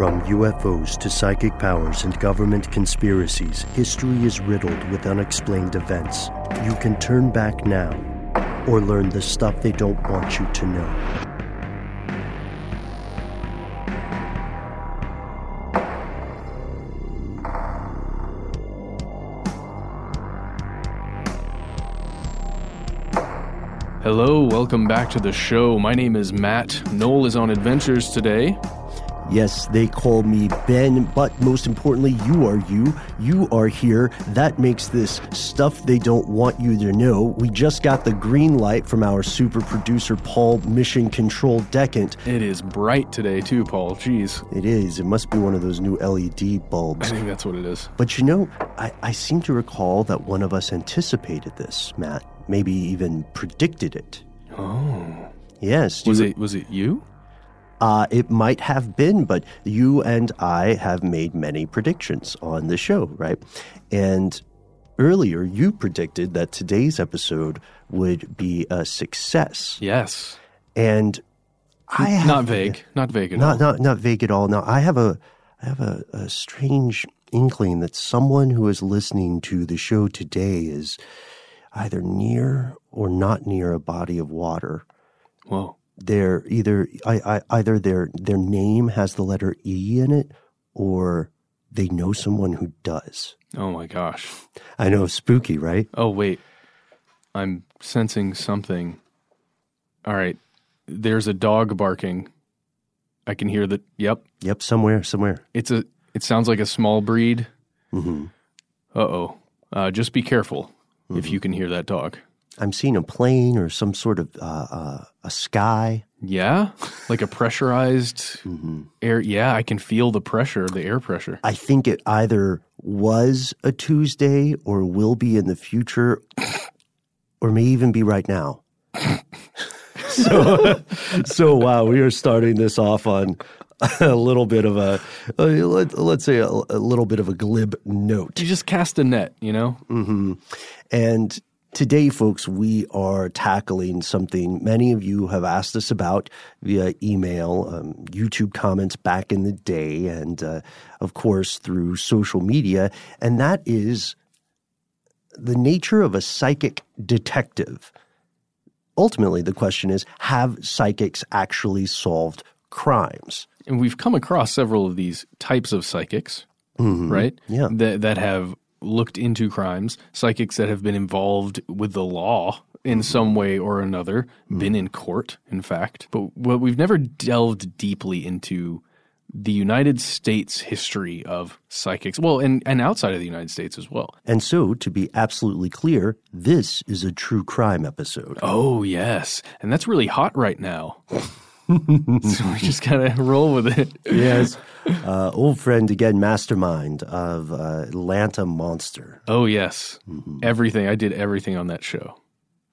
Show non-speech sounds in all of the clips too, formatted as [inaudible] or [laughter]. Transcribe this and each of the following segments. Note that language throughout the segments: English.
From UFOs to psychic powers and government conspiracies, history is riddled with unexplained events. You can turn back now or learn the stuff they don't want you to know. Hello, welcome back to the show. My name is Matt. Noel is on adventures today. Yes, they call me Ben, but most importantly, you are you. You are here. That makes this stuff they don't want you to know. We just got the green light from our super producer, Paul Mission Control Decant. It is bright today, too, Paul. Jeez. It is. It must be one of those new LED bulbs. I think that's what it is. But you know, I, I seem to recall that one of us anticipated this, Matt. Maybe even predicted it. Oh. Yes. Was you- it was it you? Uh, it might have been, but you and I have made many predictions on the show, right? And earlier, you predicted that today's episode would be a success. Yes. And I have, not vague. Not vague at all. not not not vague at all. Now I have a I have a, a strange inkling that someone who is listening to the show today is either near or not near a body of water. Whoa. They're either I, I, either their their name has the letter E in it, or they know someone who does. Oh my gosh. I know, spooky, right? Oh wait. I'm sensing something. All right. There's a dog barking. I can hear the Yep. Yep, somewhere, somewhere. It's a it sounds like a small breed. hmm Uh-oh. Uh just be careful if you can hear that dog. I'm seeing a plane or some sort of uh, uh, a sky. Yeah? Like a pressurized air. Yeah, I can feel the pressure, the air pressure. I think it either was a Tuesday or will be in the future, or may even be right now. [laughs] so, so wow, we are starting this off on a little bit of a uh, let, let's say a, a little bit of a glib note. You just cast a net, you know? hmm And today, folks, we are tackling something many of you have asked us about via email, um, YouTube comments back in the day, and uh, of course through social media, and that is the nature of a psychic detective. Ultimately, the question is have psychics actually solved crimes? And we've come across several of these types of psychics, Mhm. right? Yeah. That that have looked into crimes, psychics that have been involved with the law in mm-hmm. some way or another, mm-hmm. been in court, in fact. But what we've never delved deeply into the United States history of psychics. Well, and, and outside of the United States as well. And so, to be absolutely clear, this is a true crime episode. Oh, yes. And that's really hot right now. [laughs] [laughs] so we just gotta roll with it. Yes. Uh, old friend again, mastermind of uh, Atlanta Monster. Oh, yes. Everything. I did everything on that show.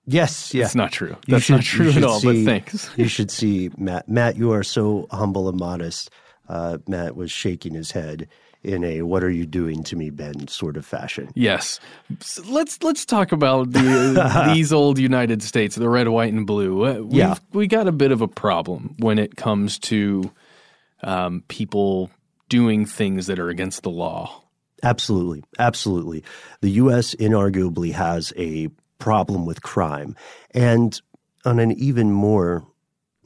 Yes, yeah. That's not true. That's should- not true at all, see- but thanks. [laughs] you should see Matt. Matt, you are so humble and modest. Uh, Matt was shaking his head in a "What are you doing to me, Ben?" sort of fashion. Yes. S- Let's let's talk about the, [laughs] these old United States, the red, white, and blue. Uh, We've, Yeah. we got a bit of a problem when it comes to um, people doing things that are against the law. Absolutely, absolutely. The U.S. inarguably has a problem with crime, and on an even more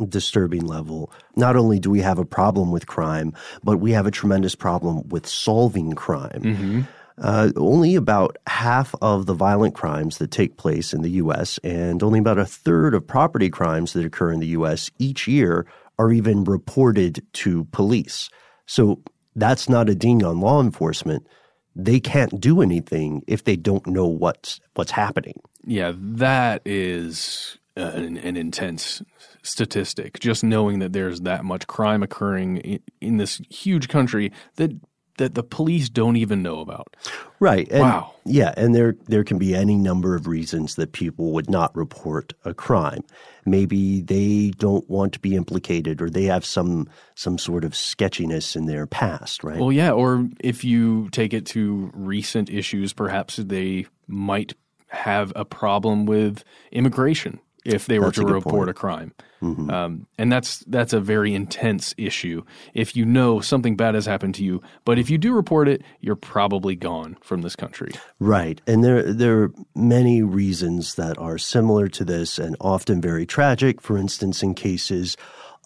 disturbing level, not only do we have a problem with crime, but we have a tremendous problem with solving crime. Uh, only about half of the violent crimes that take place in the U.S. and only about a third of property crimes that occur in the U.S. each year are even reported to police. So that's not a ding on law enforcement. They can't do anything if they don't know what's what's happening. Yeah, that is an, an intense statistic. Just knowing that there's that much crime occurring in, in this huge country that that the police don't even know about. Right. And, Wow. Yeah, and there there can be any number of reasons that people would not report a crime. Maybe they don't want to be implicated or they have some some sort of sketchiness in their past, right? Well, yeah, or if you take it to recent issues, perhaps they might have a problem with immigration if they were That's to report point. a crime. Um, and that's that's a very intense issue. If you know something bad has happened to you, but if you do report it, you're probably gone from this country. Right. And there there are many reasons that are similar to this and often very tragic. For instance, in cases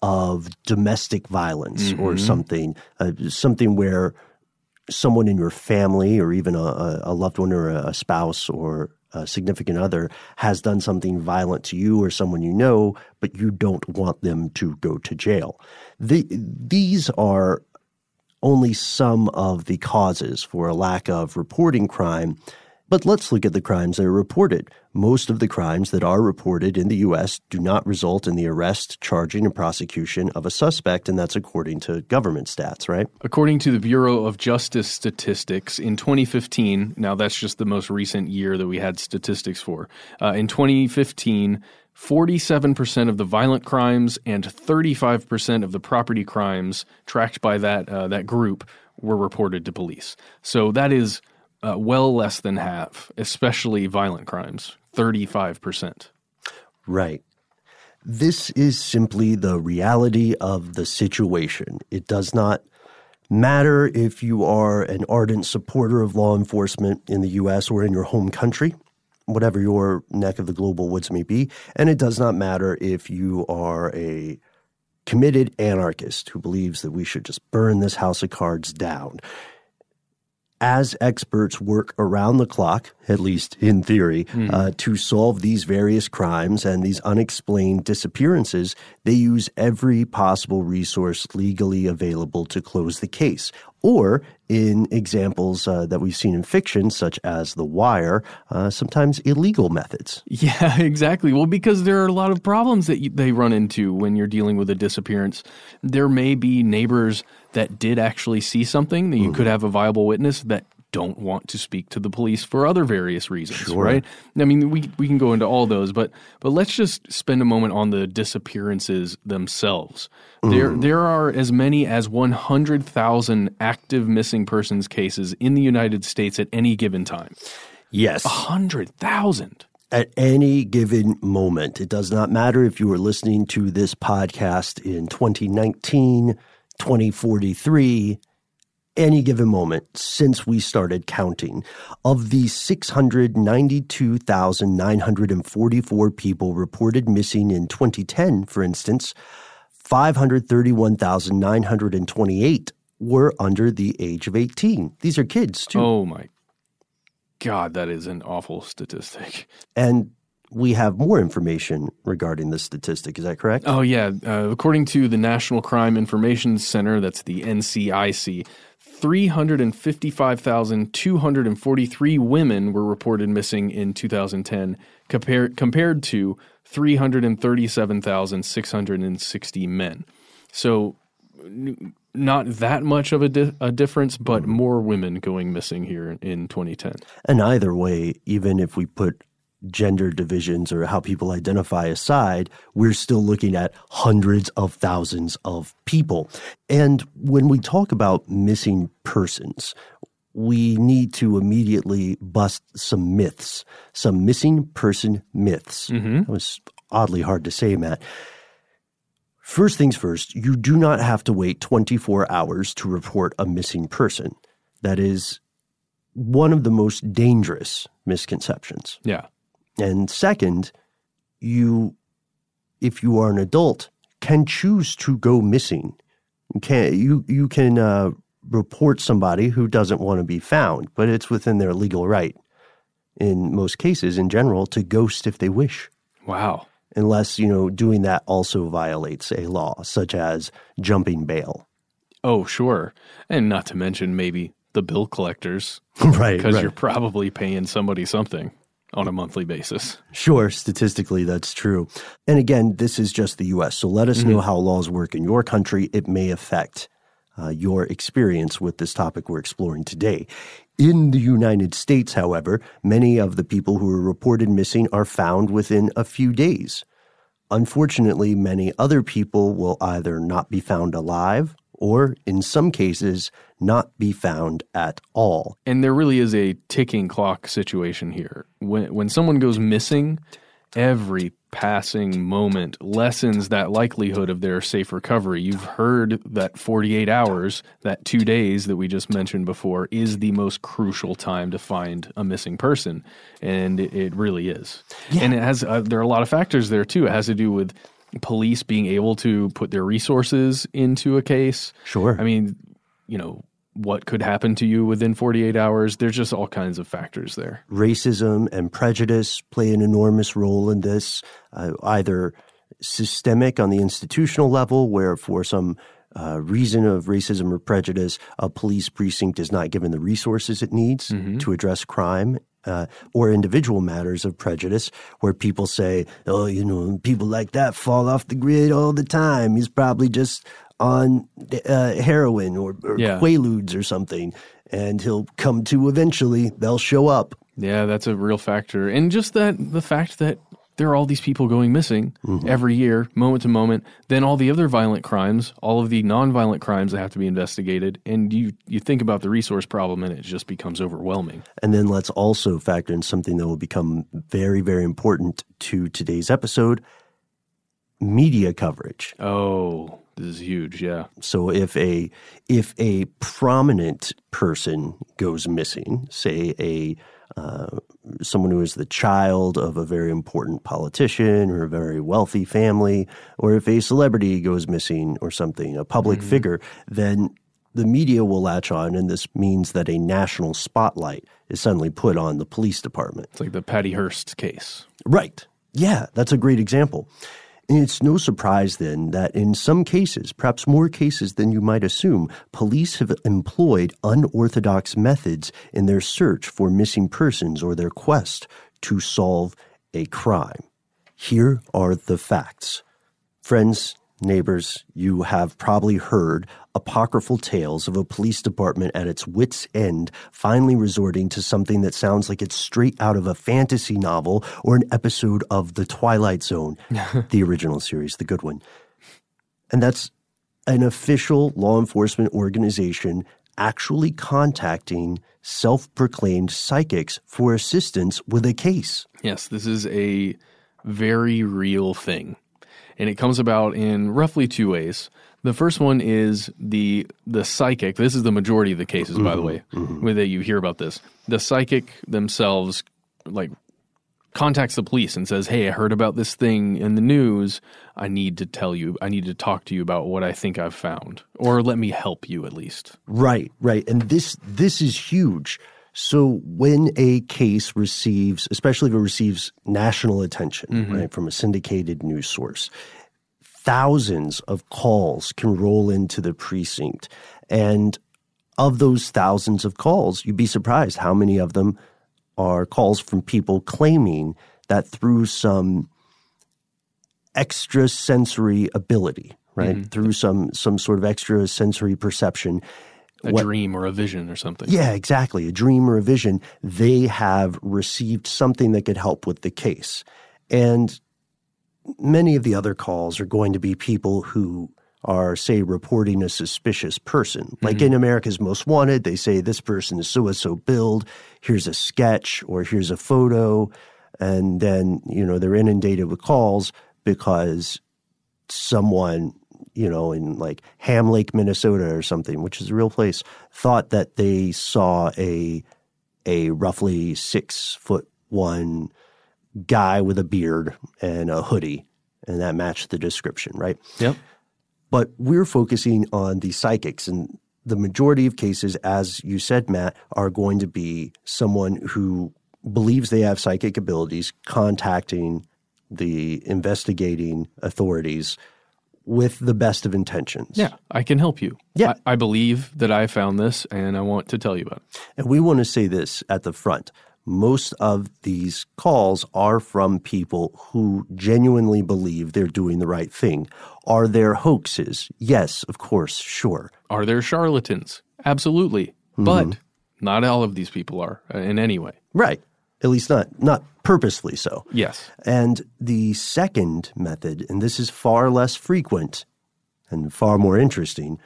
of domestic violence or something, uh, something where someone in your family or even a, a loved one or a spouse or a significant other has done something violent to you or someone you know, but you don't want them to go to jail. The, these are only some of the causes for a lack of reporting crime. But let's look at the crimes that are reported. Most of the crimes that are reported in the U.S. do not result in the arrest, charging, and prosecution of a suspect, and that's according to government stats, right? According to the Bureau of Justice Statistics, in 2015, now that's just the most recent year that we had statistics for. Uh, in 2015, 47% of the violent crimes and 35% of the property crimes tracked by that uh, that group were reported to police. So that is uh, well less than half, especially violent crimes, 35%. Right. This is simply the reality of the situation. It does not matter if you are an ardent supporter of law enforcement in the U.S. or in your home country, whatever your neck of the global woods may be. And it does not matter if you are a committed anarchist who believes that we should just burn this house of cards down. As experts work around the clock, at least in theory, uh, to solve these various crimes and these unexplained disappearances, they use every possible resource legally available to close the case. Or, in examples uh, that we've seen in fiction, such as The Wire, uh, sometimes illegal methods. [laughs] Yeah, exactly. Well, because there are a lot of problems that you, they run into when you're dealing with a disappearance. There may be neighbors that did actually see something that you could have a viable witness that don't want to speak to the police for other various reasons, right? I mean, we we can go into all those, but but let's just spend a moment on the disappearances themselves. There mm. there are as many as 100,000 active missing persons cases in the United States at any given time. Yes. 100,000. at any given moment. It does not matter if you are listening to this podcast in 2019, 2043, any given moment since we started counting. Of the 692,944 people reported missing in 2010, for instance, 531,928 were under the age of 18. These are kids, too. Oh my God, that is an awful statistic. And we have more information regarding this statistic. Is that correct? Oh, yeah. Uh, according to the National Crime Information Center, that's the NCIC, 355,243 women were reported missing in 2010 compared compared to 337,660 men. So n- not that much of a, di- a difference, but more women going missing here in 2010. And either way, even if we put gender divisions or how people identify aside, we're still looking at hundreds of thousands of people. And when we talk about missing persons, we need to immediately bust some myths, some missing person myths. Mm-hmm. That was oddly hard to say, Matt. First things first, you do not have to wait 24 hours to report a missing person. That is one of the most dangerous misconceptions. Yeah. And second, you, if you are an adult, can choose to go missing. You can you you can uh, report somebody who doesn't want to be found, but it's within their legal right. In most cases, in general, to ghost if they wish, Wow. unless you know doing that also violates a law, such as jumping bail. Oh, sure. And not to mention maybe the bill collectors, [laughs] right, because right. you're probably paying somebody something on a monthly basis. Sure, statistically, that's true. And again, this is just the U.S., so let us know how laws work in your country. It may affect uh, your experience with this topic we're exploring today. In the United States, however, many of the people who are reported missing are found within a few days. Unfortunately, many other people will either not be found alive or, in some cases, not be found at all. And there really is a ticking clock situation here. When when someone goes missing, every passing moment lessens that likelihood of their safe recovery. You've heard that 48 hours, that 2 days that we just mentioned before is the most crucial time to find a missing person, and it, it really is. And it has uh, there are a lot of factors there too. It has to do with police being able to put their resources into a case. Sure. I mean, you know, what could happen to you within 48 hours. There's just all kinds of factors there. racism and prejudice play an enormous role in this, uh, either systemic on the institutional level, where for some uh, reason of racism or prejudice, a police precinct is not given the resources it needs to address crime. Uh, or individual matters of prejudice where people say, oh, you know, people like that fall off the grid all the time. He's probably just on uh, heroin or, or Yeah. Quaaludes or something. And he'll come to eventually, they'll show up. Yeah, that's a real factor. And just that the fact that there are all these people going missing every year, moment to moment, then all the other violent crimes, all of the nonviolent crimes that have to be investigated, and you you think about the resource problem and it just becomes overwhelming. And then let's also factor in something that will become very, very important to today's episode media coverage. Oh, this is huge, yeah. So if a if a prominent person goes missing, say a uh, someone who is the child of a very important politician or a very wealthy family, or if a celebrity goes missing or something, a public figure, then the media will latch on, and this means that a national spotlight is suddenly put on the police department. It's like the Patty Hearst case. Right. Yeah, that's a great example. It's no surprise then that in some cases, perhaps more cases than you might assume, police have employed unorthodox methods in their search for missing persons or their quest to solve a crime. Here are the facts. Friends, neighbors, you have probably heard apocryphal tales of a police department at its wits' end finally resorting to something that sounds like it's straight out of a fantasy novel or an episode of The Twilight Zone, [laughs] the original series, the good one. And that's an official law enforcement organization actually contacting self proclaimed psychics for assistance with a case. Yes, this is a very real thing. And it comes about in roughly two ways. The first one is the the psychic. This is the majority of the cases, by the way, where that you hear about this. The psychic themselves, like, contacts the police and says, "Hey, I heard about this thing in the news. I need to tell you. I need to talk to you about what I think I've found, or let me help you at least." Right, right. And this this is huge. So when a case receives, especially if it receives national attention, Mm-hmm. right, from a syndicated news source, thousands of calls can roll into the precinct. And of those thousands of calls, you'd be surprised how many of them are calls from people claiming that through some extrasensory ability, right, Mm-hmm. through some some sort of extra sensory perception, A what- dream or a vision or something. yeah, exactly. A dream or a vision. They have received something that could help with the case. And many of the other calls are going to be people who are, say, reporting a suspicious person. Like mm-hmm. in America's Most Wanted, they say this person is so and so build. Here's a sketch or here's a photo. And then, you know, they're inundated with calls because someone, you know, in like Ham Lake, Minnesota or something, which is a real place, thought that they saw a a roughly six foot one guy with a beard and a hoodie, and that matched the description, right? Yep. But we're focusing on the psychics, and the majority of cases, as you said, Matt, are going to be someone who believes they have psychic abilities contacting the investigating authorities with the best of intentions. Yeah, I can help you. Yeah. I, I believe that I found this and I want to tell you about it. And we want to say this at the front. Most of these calls are from people who genuinely believe they're doing the right thing. Are there hoaxes? Yes, of course, sure. Are there charlatans? Absolutely. Mm-hmm. But not all of these people are uh, in any way. Right. At least not not purposely so. Yes. And the second method, and this is far less frequent and far more interesting,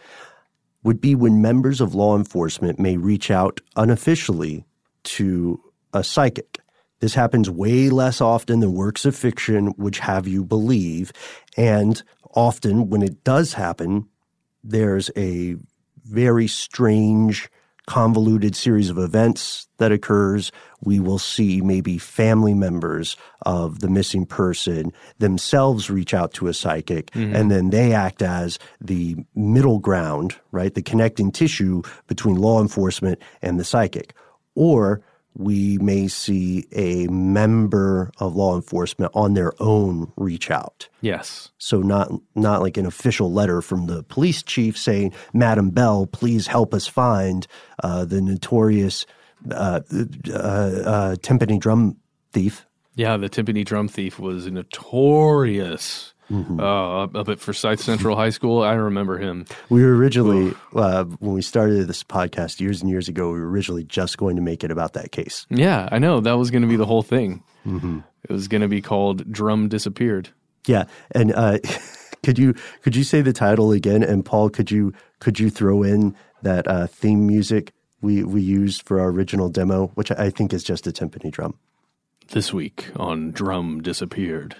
would be when members of law enforcement may reach out unofficially to a psychic. This happens way less often than works of fiction, which have you believe. And often, when it does happen, there's a very strange, convoluted series of events that occurs. We will see maybe family members of the missing person themselves reach out to a psychic, mm-hmm. and then they act as the middle ground, right? The connecting tissue between law enforcement and the psychic. Or we may see a member of law enforcement on their own reach out. Yes. So not not like an official letter from the police chief saying, "Madam Bell, please help us find uh, the notorious uh, uh, uh, timpani drum thief." Yeah, the timpani drum thief was a notorious. Mm-hmm. Uh, up at Forsyth Central High School, I remember him. We were originally uh, when we started this podcast years and years ago. We were originally just going to make it about that case. Yeah, I know that was going to be the whole thing. Mm-hmm. It was going to be called "Drum Disappeared." Yeah, and uh, [laughs] could you could you say the title again? And Paul, could you could you throw in that uh, theme music we we used for our original demo, which I think is just a timpani drum. This week on "Drum Disappeared."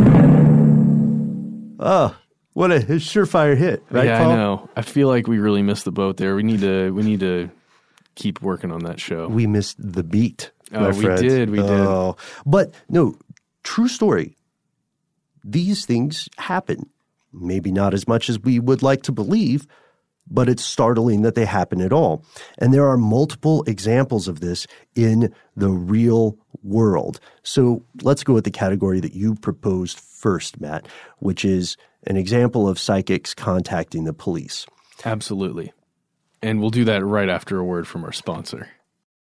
Oh, what a surefire hit, right? yeah, Paul? I know. I feel like we really missed the boat there. We need to. We need to keep working on that show. We missed the beat. Oh, we friend. did, we did. Oh. But no, true story. These things happen. Maybe not as much as we would like to believe, but it's startling that they happen at all. And there are multiple examples of this in the real world. So let's go with the category that you proposed first, Matt, which is an example of psychics contacting the police. Absolutely. And we'll do that right after a word from our sponsor.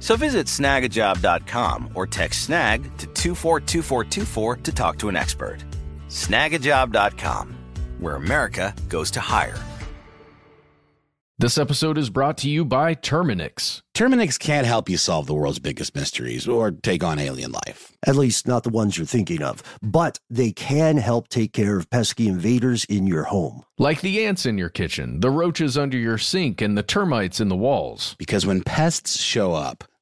So visit snagajob.com or text snag to 242424 to talk to an expert. Snagajob.com, where America goes to hire. This episode is brought to you by Terminix. Terminix can't help you solve the world's biggest mysteries or take on alien life. At least not the ones you're thinking of. But they can help take care of pesky invaders in your home. Like the ants in your kitchen, the roaches under your sink, and the termites in the walls. Because when pests show up,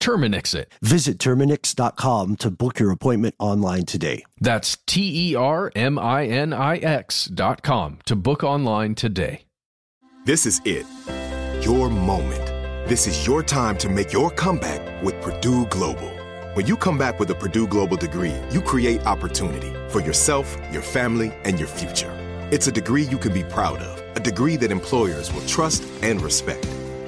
Terminix it. Visit Terminix.com to book your appointment online today. That's T E R M I N I X dot com to book online today. This is it. Your moment. This is your time to make your comeback with Purdue Global. When you come back with a Purdue Global degree, you create opportunity for yourself, your family, and your future. It's a degree you can be proud of, a degree that employers will trust and respect.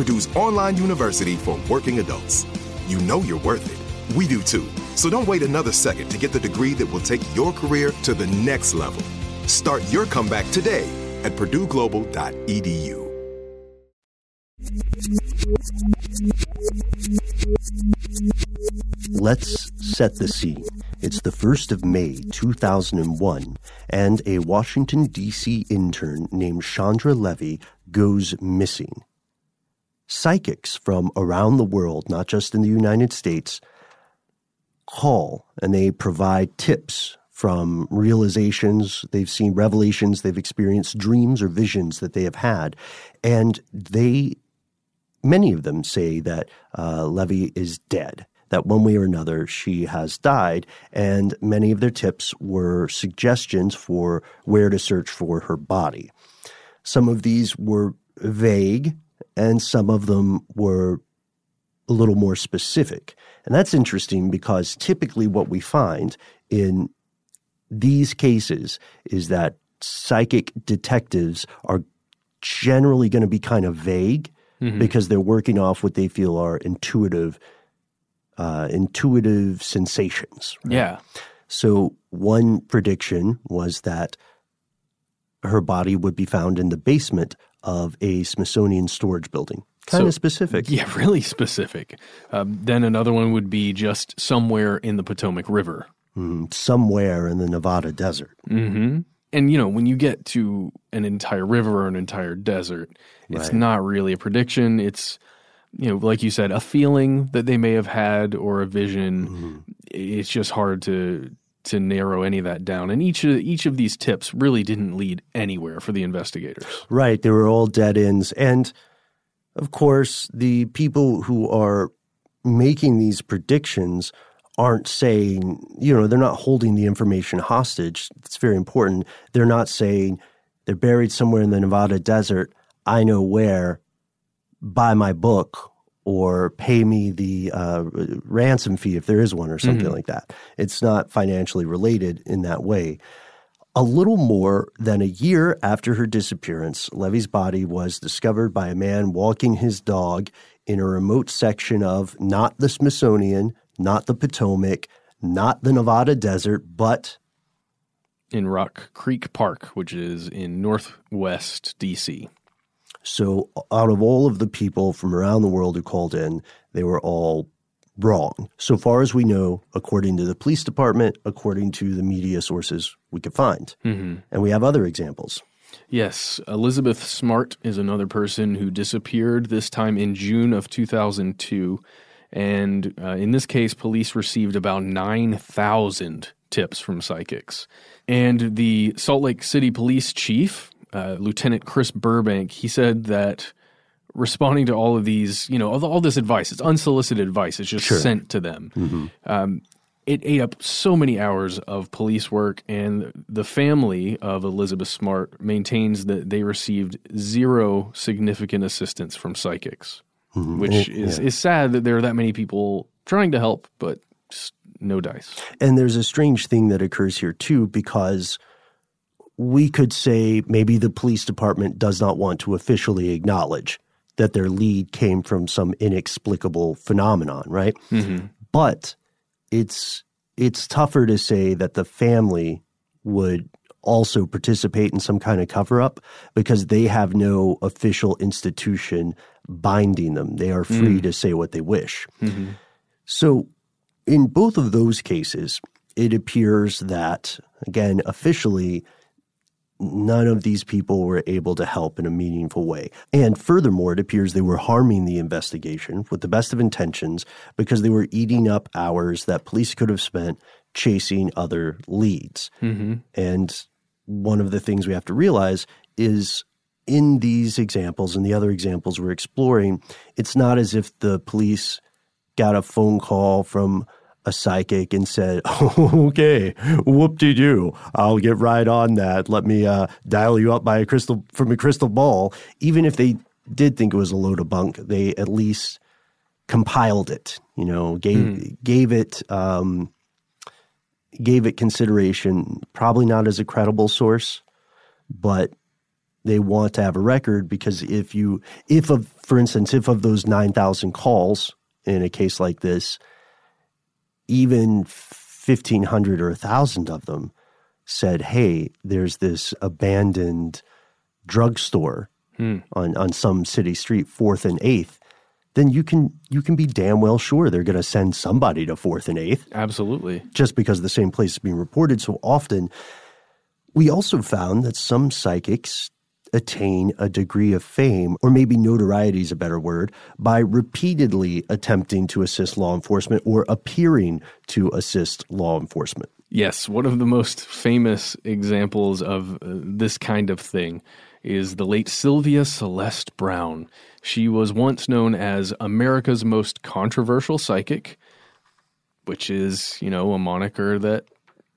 Purdue's online university for working adults. You know you're worth it. We do too. So don't wait another second to get the degree that will take your career to the next level. Start your comeback today at purdueglobal.edu. Let's set the scene. It's the 1st of May, 2001, and a Washington, D.C. intern named Chandra Levy goes missing. Psychics from around the world, not just in the United States, call and they provide tips from realizations they've seen, revelations they've experienced, dreams or visions that they have had. And they, many of them say that uh, Levy is dead that one way or another she has died. And many of their tips were suggestions for where to search for her body. Some of these were vague, and some of them were a little more specific. And that's interesting because typically what we find in these cases is that psychic detectives are generally going to be kind of vague mm-hmm. because they're working off what they feel are intuitive uh, intuitive sensations. Right? Yeah. So one prediction was that her body would be found in the basement of a Smithsonian storage building. Kind so, of specific. Yeah, [laughs] really specific. Um, then another one would be just somewhere in the Potomac River. Mm, somewhere in the Nevada desert. Mm-hmm. And, you know, when you get to an entire river or an entire desert, it's right. not really a prediction. It's you know, like you said, a feeling that they may have had or a vision. Mm-hmm. It's just hard to to narrow any of that down. And each of each of these tips really didn't lead anywhere for the investigators. Right, they were all dead ends. And of course, the people who are making these predictions aren't saying, you know, they're not holding the information hostage. It's very important. They're not saying they're buried somewhere in the Nevada desert. I know where buy my book or pay me the uh, ransom fee if there is one or something mm-hmm. like that. It's not financially related in that way. A little more than a year after her disappearance, Levy's body was discovered by a man walking his dog in a remote section of not the Smithsonian, not the Potomac, not the Nevada desert, but in Rock Creek Park, which is in northwest DC. So, out of all of the people from around the world who called in, they were all wrong. So far as we know, according to the police department, according to the media sources we could find. Mm-hmm. And we have other examples. Yes, Elizabeth Smart is another person who disappeared this time in June of 2002. And uh, in this case, police received about 9,000 tips from psychics. And the Salt Lake City police chief, uh, Lieutenant Chris Burbank, he said that responding to all of these, you know, all, all this advice, it's unsolicited advice, it's just Sure. sent to them. Mm-hmm. Um, it ate up so many hours of police work, and the family of Elizabeth Smart maintains that they received zero significant assistance from psychics, Mhm. which And- is, yeah. is sad that there are that many people trying to help, but just no dice. And there's a strange thing that occurs here too, because we could say maybe the police department does not want to officially acknowledge that their lead came from some inexplicable phenomenon, right? Mm-hmm. But it's it's tougher to say that the family would also participate in some kind of cover up because they have no official institution binding them. They are free Mm. to say what they wish. Mm-hmm. So, in both of those cases, it appears that, again, officially, none of these people were able to help in a meaningful way. And furthermore, it appears they were harming the investigation with the best of intentions because they were eating up hours that police could have spent chasing other leads. Mm-hmm. And one of the things we have to realize is in these examples and the other examples we're exploring, it's not as if the police got a phone call from a psychic and said, [laughs] "Okay, whoop de doo, I'll get right on that. Let me uh, dial you up by a crystal from a crystal ball." Even if they did think it was a load of bunk, they at least compiled it. You know, gave gave it um, gave it consideration. Probably not as a credible source, but they want to have a record because if you if of for instance if of those 9000 calls in a case like this even 1500 or 1000 of them said hey there's this abandoned drugstore Hmm. on on some city street 4th and 8th then you can you can be damn well sure they're going to send somebody to 4th and 8th Absolutely. just because the same place is being reported so often. We also found that some psychics attain a degree of fame, or maybe notoriety is a better word, by repeatedly attempting to assist law enforcement or appearing to assist law enforcement. Yes, one of the most famous examples of uh, this kind of thing is the late Sylvia Celeste Browne. She was once known as America's most controversial psychic, which is, you know, a moniker that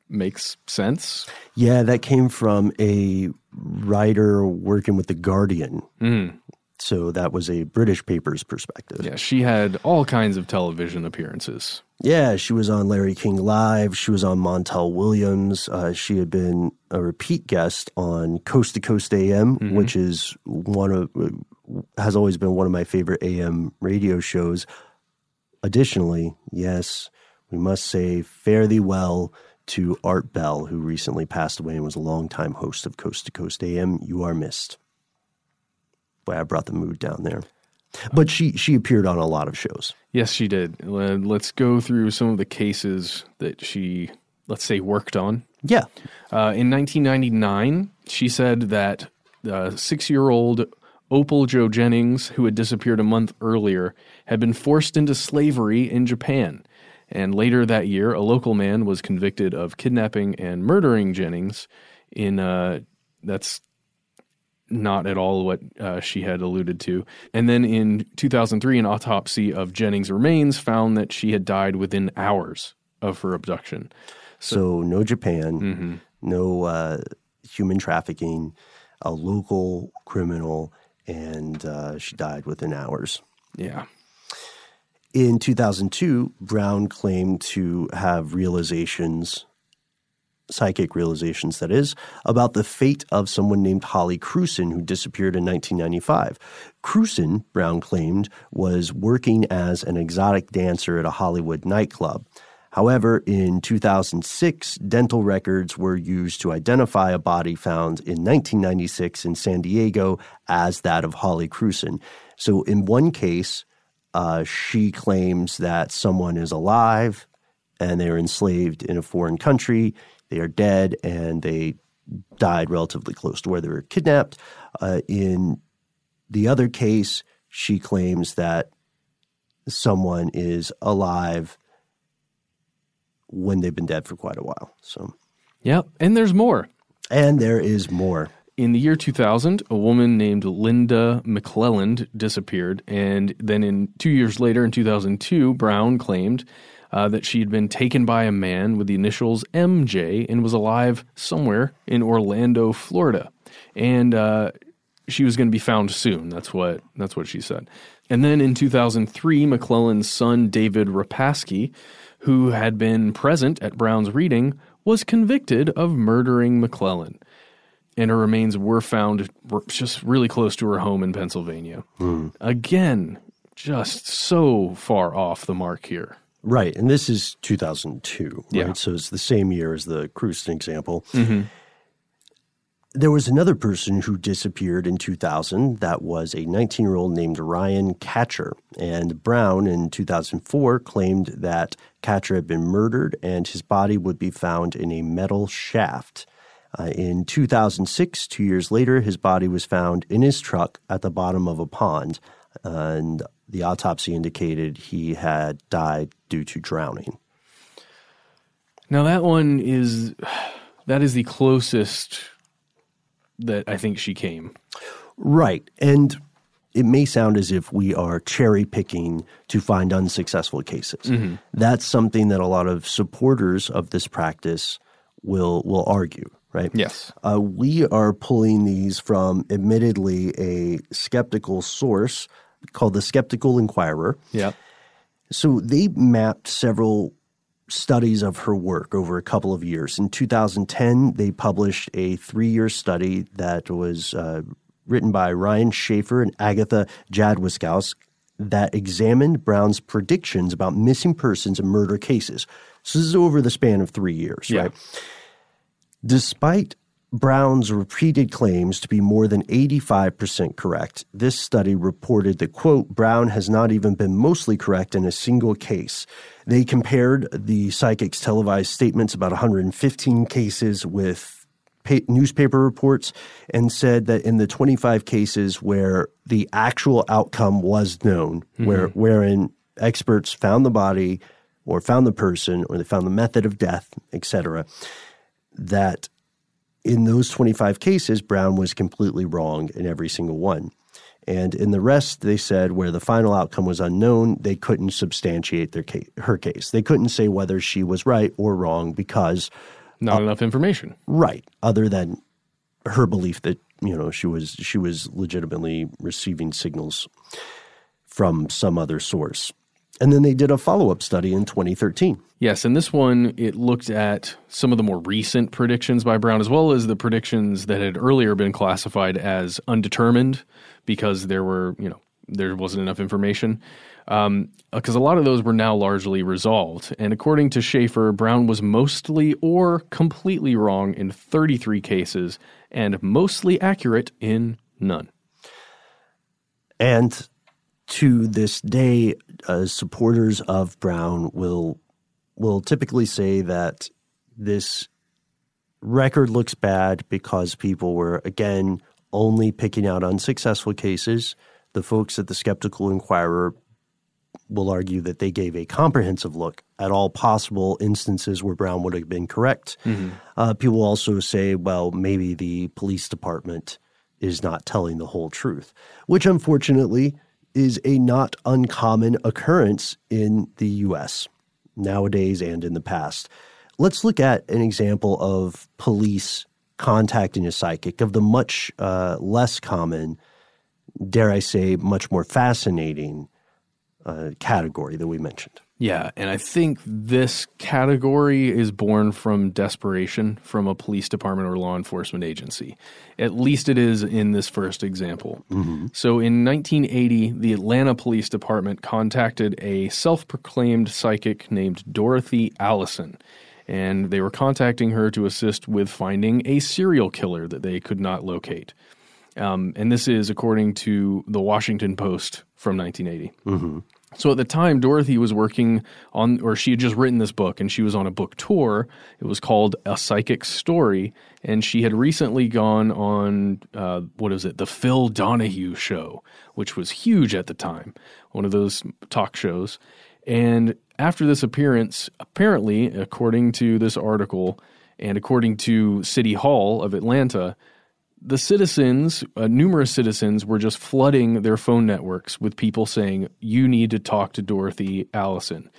makes sense. Yeah, that came from a writer working with The Guardian. Mm. So that was a British paper's perspective. Yeah, she had all kinds of television appearances. Yeah, she was on Larry King Live. She was on Montel Williams. Uh, she had been a repeat guest on Coast to Coast AM, Mhm. which is one of has always been one of my favorite AM radio shows. Additionally, yes, we must say fare thee well to Art Bell, who recently passed away and was a longtime host of Coast to Coast AM. You are missed. Boy, I brought the mood down there. But she she appeared on a lot of shows. Yes, she did. Let's go through some of the cases that she, let's say, worked on. Yeah. Uh, in 1999, she said that uh, six year old Opal Jo Jennings, who had disappeared a month earlier, had been forced into slavery in Japan. And later that year, a local man was convicted of kidnapping and murdering Jennings. In uh, that's not at all what uh, she had alluded to. And then in 2003, an autopsy of Jennings' remains found that she had died within hours of her abduction. So, no Japan, Mm-hmm. no uh, human trafficking, a local criminal, and uh, she died within hours. Yeah. In 2002, Browne claimed to have realizations psychic realizations, that is, about the fate of someone named Holly Krewson who disappeared in 1995. Krewson, Browne claimed, was working as an exotic dancer at a Hollywood nightclub. However, in 2006, dental records were used to identify a body found in 1996 in San Diego as that of Holly Krewson. So, in one case, uh, she claims that someone is alive and they're enslaved in a foreign country. They are dead and they died relatively close to where they were kidnapped. Uh, in the other case, she claims that someone is alive when they've been dead for quite a while. So, yep. And there's more. And there is more. In the year 2000, a woman named Linda McClelland disappeared. And then in two years later, in 2002, Browne claimed uh, that she had been taken by a man with the initials MJ and was alive somewhere in Orlando, Florida. And uh, she was going to be found soon. That's what that's what she said. And then in 2003, McClelland's son David Repasky who had been present at Browne's reading, was convicted of murdering McClelland. And her remains were found just really close to her home in Pennsylvania. Mm. Again, just so far off the mark here. Right. And this is 2002, right? Yeah. So it's the same year as the Krewson example. Mm-hmm. There was another person who disappeared in 2000 that was a 19 year old named Ryan Katcher. And Browne in 2004 claimed that Katcher had been murdered and his body would be found in a metal shaft. Uh, in 2006, two years later, his body was found in his truck at the bottom of a pond. and the autopsy indicated he had died due to drowning. Now, that one is. That is the closest that I think she came. Right. And it may sound as if we are cherry picking to find unsuccessful cases. Mm-hmm. That's something that a lot of supporters of this practice will will argue, right? Yes. Uh, we are pulling these from admittedly a skeptical source called the Skeptical Inquirer. Yeah. So they mapped several studies of her work over a couple of years. In 2010, they published a three year study that was uh, written by Ryan Shaffer and Agatha Jadwiszczok that examined Browne's predictions about missing persons and murder cases. So this is over the span of three years, Yeah. right? Despite Browne's repeated claims to be more than 85% correct, this study reported that, quote, Browne has not even been mostly correct in a single case. They compared the psychic's televised statements about 115 cases with pa- newspaper reports and said that in the 25 cases where the actual outcome was known, mm-hmm. where wherein experts found the body or found the person or they found the method of death, etc., that in those 25 cases, Browne was completely wrong in every single one. And in the rest, they said where the final outcome was unknown, they couldn't substantiate their case, her case. They couldn't say whether she was right or wrong because Not enough information. right, other than her belief that you know she was she was legitimately receiving signals from some other source. And then they did a follow up study in 2013. Yes, and this one it looked at some of the more recent predictions by Browne as well as the predictions that had earlier been classified as undetermined because there were, you know, there wasn't enough information. Um, uh, because a lot of those were now largely resolved. And according to Shaffer, Browne was mostly or completely wrong in 33 cases and mostly accurate in none. And to this day, uh, supporters of Browne will will typically say that this record looks bad because people were again only picking out unsuccessful cases. The folks at the Skeptical Inquirer will argue that they gave a comprehensive look at all possible instances where Browne would have been correct. Uh, people also say, well, maybe the police department is not telling the whole truth, which unfortunately is a not uncommon occurrence in the US nowadays and in the past. Let's look at an example of police contacting a psychic of the much uh, less common, dare I say, much more fascinating uh, category that we mentioned. Yeah, and I think this category is born from desperation from a police department or law enforcement agency. At least it is in this first example. Mm-hmm. So in 1980, the Atlanta Police Department contacted a self proclaimed psychic named Dorothy Allison. And they were contacting her to assist with finding a serial killer that they could not locate. Um, and this is according to the Washington Post from 1980. Mm-hmm. So at the time, Dorothy was working on, or she had just written this book and she was on a book tour. It was called A Psychic Story. And she had recently gone on, uh, what is it, The Phil Donahue Show, which was huge at the time, one of those talk shows. And after this appearance, apparently, according to this article and according to City Hall of Atlanta, the citizens, uh, numerous citizens, were just flooding their phone networks with people saying, You need to talk to Dorothy Allison.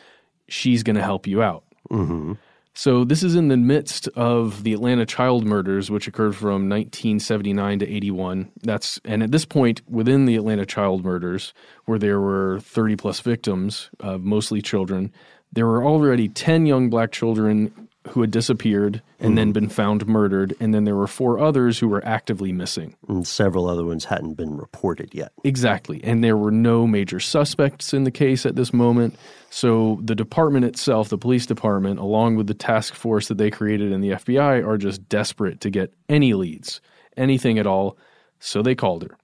She's going to help you out. Mm-hmm. So, this is in the midst of the Atlanta child murders, which occurred from 1979 to 81. That's and at this point, within the Atlanta child murders, where there were 30 plus victims, uh, mostly children, there were already 10 young black children who had disappeared and then mm-hmm. been found murdered, and then there were four others who were actively missing. And several other ones hadn't been reported yet. Exactly. And there were no major suspects in the case at this moment. So the department itself, the police department, along with the task force that they created in the FBI, are just desperate to get any leads, anything at all. So they called her.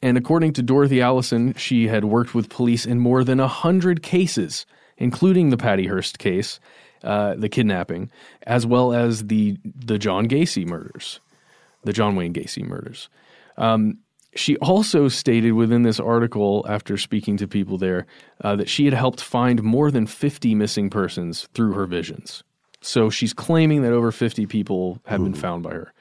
And according to Dorothy Allison, she had worked with police in more than a hundred cases, including the Patty Hearst case, uh, the kidnapping, as well as the the John Gacy murders, the John Wayne Gacy murders. Um, she also stated within this article, after speaking to people there, uh, that she had helped find more than 50 missing persons through her visions. So she's claiming that over 50 people have been found by her.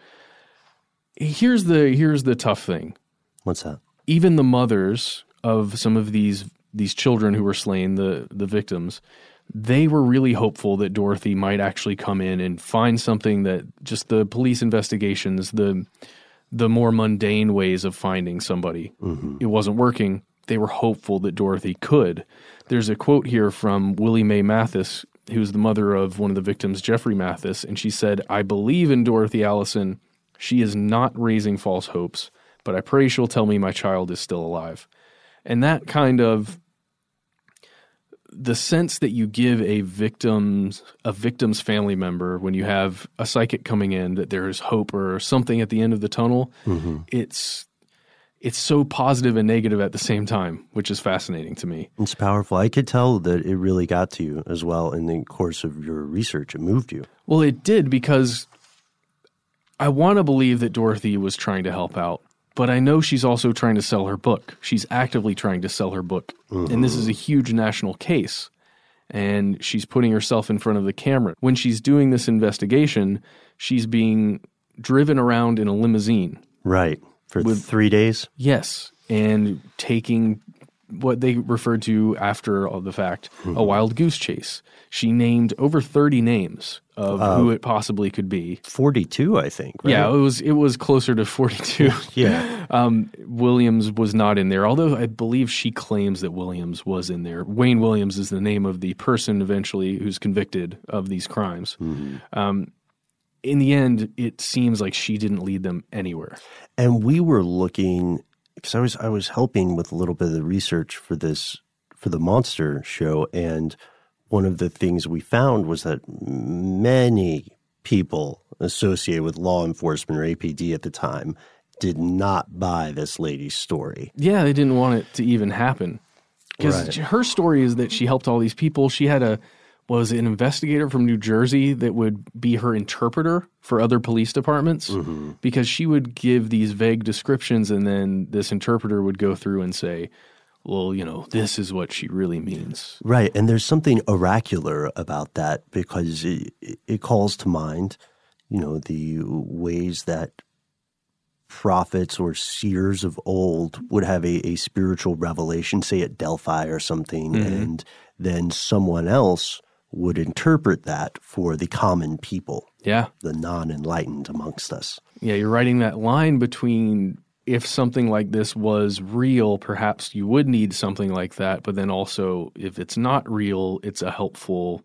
Here's the here's the tough thing. What's that? Even the mothers of some of these these children who were slain, the the victims, they were really hopeful that Dorothy might actually come in and find something that just the police investigations, the the more mundane ways of finding somebody, Mm-hmm. it wasn't working. They were hopeful that Dorothy could. There's a quote here from Willie Mae Mathis, who's the mother of one of the victims, Jeffrey Mathis, and she said, I believe in Dorothy Allison. She is not raising false hopes, but I pray she'll tell me my child is still alive. And that kind of the sense that you give a victim's a victim's family member when you have a psychic coming in that there is hope or something at the end of the tunnel, Mm-hmm. it's it's so positive and negative at the same time, which is fascinating to me. It's powerful. I could tell that it really got to you as well in the course of your research. It moved you. Well, it did because I want to believe that Dorothy was trying to help out, but I know she's also trying to sell her book. She's actively trying to sell her book. And this is a huge national case. And she's putting herself in front of the camera. When she's doing this investigation, she's being driven around in a limousine. Right. For With- three days? Yes. And taking what they referred to after all the fact a wild goose chase. She named over 30 names of who it possibly could be. 42, I think. Right? Yeah, it was it was closer to 42. Yeah. [laughs] um, Williams was not in there, although I believe she claims that Williams was in there. Wayne Williams is the name of the person eventually who's convicted of these crimes. Um, in the end, it seems like she didn't lead them anywhere. And we were looking because I was I was helping with a little bit of the research for this for the monster show, and one of the things we found was that many people associated with law enforcement or APD at the time did not buy this lady's story. Yeah, they didn't want it to even happen because Right. her story is that she helped all these people. She had a was an investigator from New Jersey that would be her interpreter for other police departments mm-hmm. because she would give these vague descriptions and then this interpreter would go through and say, "Well, you know, this is what she really means." Right, and there's something oracular about that because it, it calls to mind, you know, the ways that prophets or seers of old would have a, a spiritual revelation, say at Delphi or something, mm-hmm. and then someone else would interpret that for the common people, Yeah. the non enlightened amongst us. Yeah, you're writing that line between if something like this was real, perhaps you would need something like that. But then also, if it's not real, it's a helpful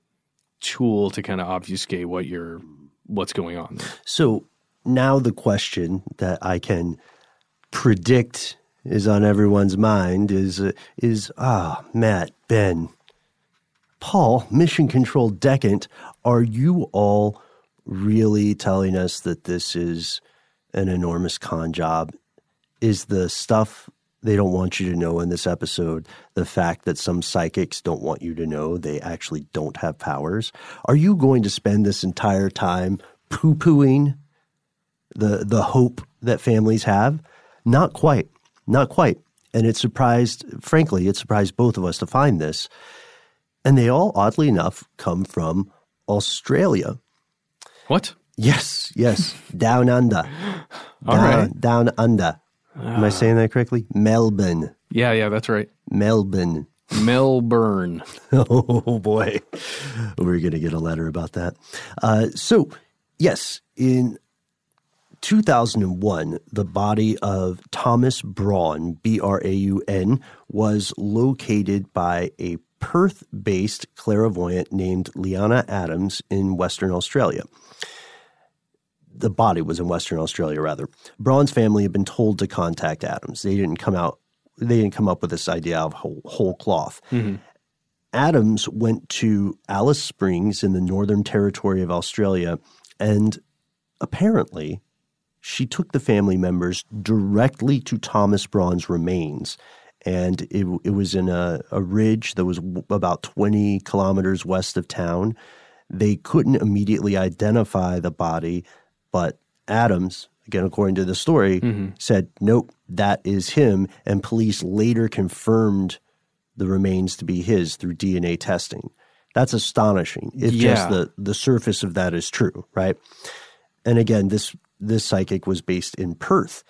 tool to kind of obfuscate what you're what's going on. There. So now the question that I can predict is on everyone's mind is uh, is ah Matt Ben Paul Mission Control Decant are you all really telling us that this is an enormous con job? Is the stuff they don't want you to know in this episode the fact that some psychics don't want you to know they actually don't have powers? Are you going to spend this entire time poo-pooing the the hope that families have? Not quite. Not quite. And it surprised frankly it surprised both of us to find this and they all oddly enough come from australia. What? Yes yes. Down under. [laughs] All down, right. down under. Am i saying that correctly? Melbourne. Yeah, yeah, that's right. melbourne. Melbourne. [laughs] oh boy, we're going to get a letter about that. Uh, so, yes, in 2001, the body of Thomas Braun, B R A U N, was located by a Perth based clairvoyant named Liana Adams in Western Australia. The body was in Western Australia, rather. Braun's family had been told to contact Adams. They didn't come out. They didn't come up with this idea of whole, whole cloth. Mm-hmm. Adams went to Alice Springs in the Northern Territory of Australia, and apparently she took the family members directly to Thomas Braun's remains. And it, it was in a, a ridge that was about 20 kilometers west of town. They couldn't immediately identify the body, but Adams, again, according to the story, mm-hmm. said, Nope, that is him. And police later confirmed the remains to be his through DNA testing. That's astonishing. If Yeah. just the, the surface of that is true, right? And again, this this psychic was based in Perth.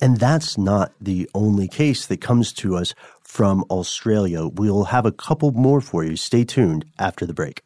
And that's not the only case that comes to us from Australia. We'll have a couple more for you. Stay tuned after the break.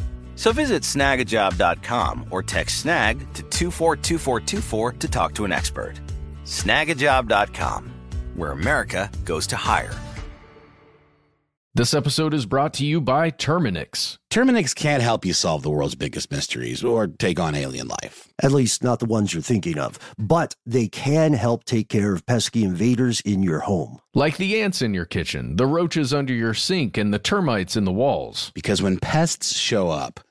So visit snagajob.com or text snag to 242424 to talk to an expert. Snagajob.com, where America goes to hire. This episode is brought to you by Terminix. Terminix can't help you solve the world's biggest mysteries or take on alien life. At least not the ones you're thinking of. But they can help take care of pesky invaders in your home. Like the ants in your kitchen, the roaches under your sink, and the termites in the walls. Because when pests show up,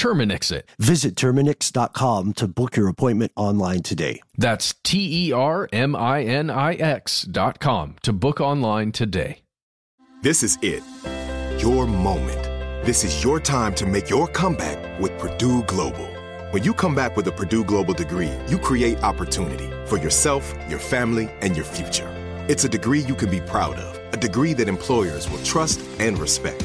Terminix it. Visit Terminix.com to book your appointment online today. That's T E R M I N I X dot com to book online today. This is it. Your moment. This is your time to make your comeback with Purdue Global. When you come back with a Purdue Global degree, you create opportunity for yourself, your family, and your future. It's a degree you can be proud of, a degree that employers will trust and respect.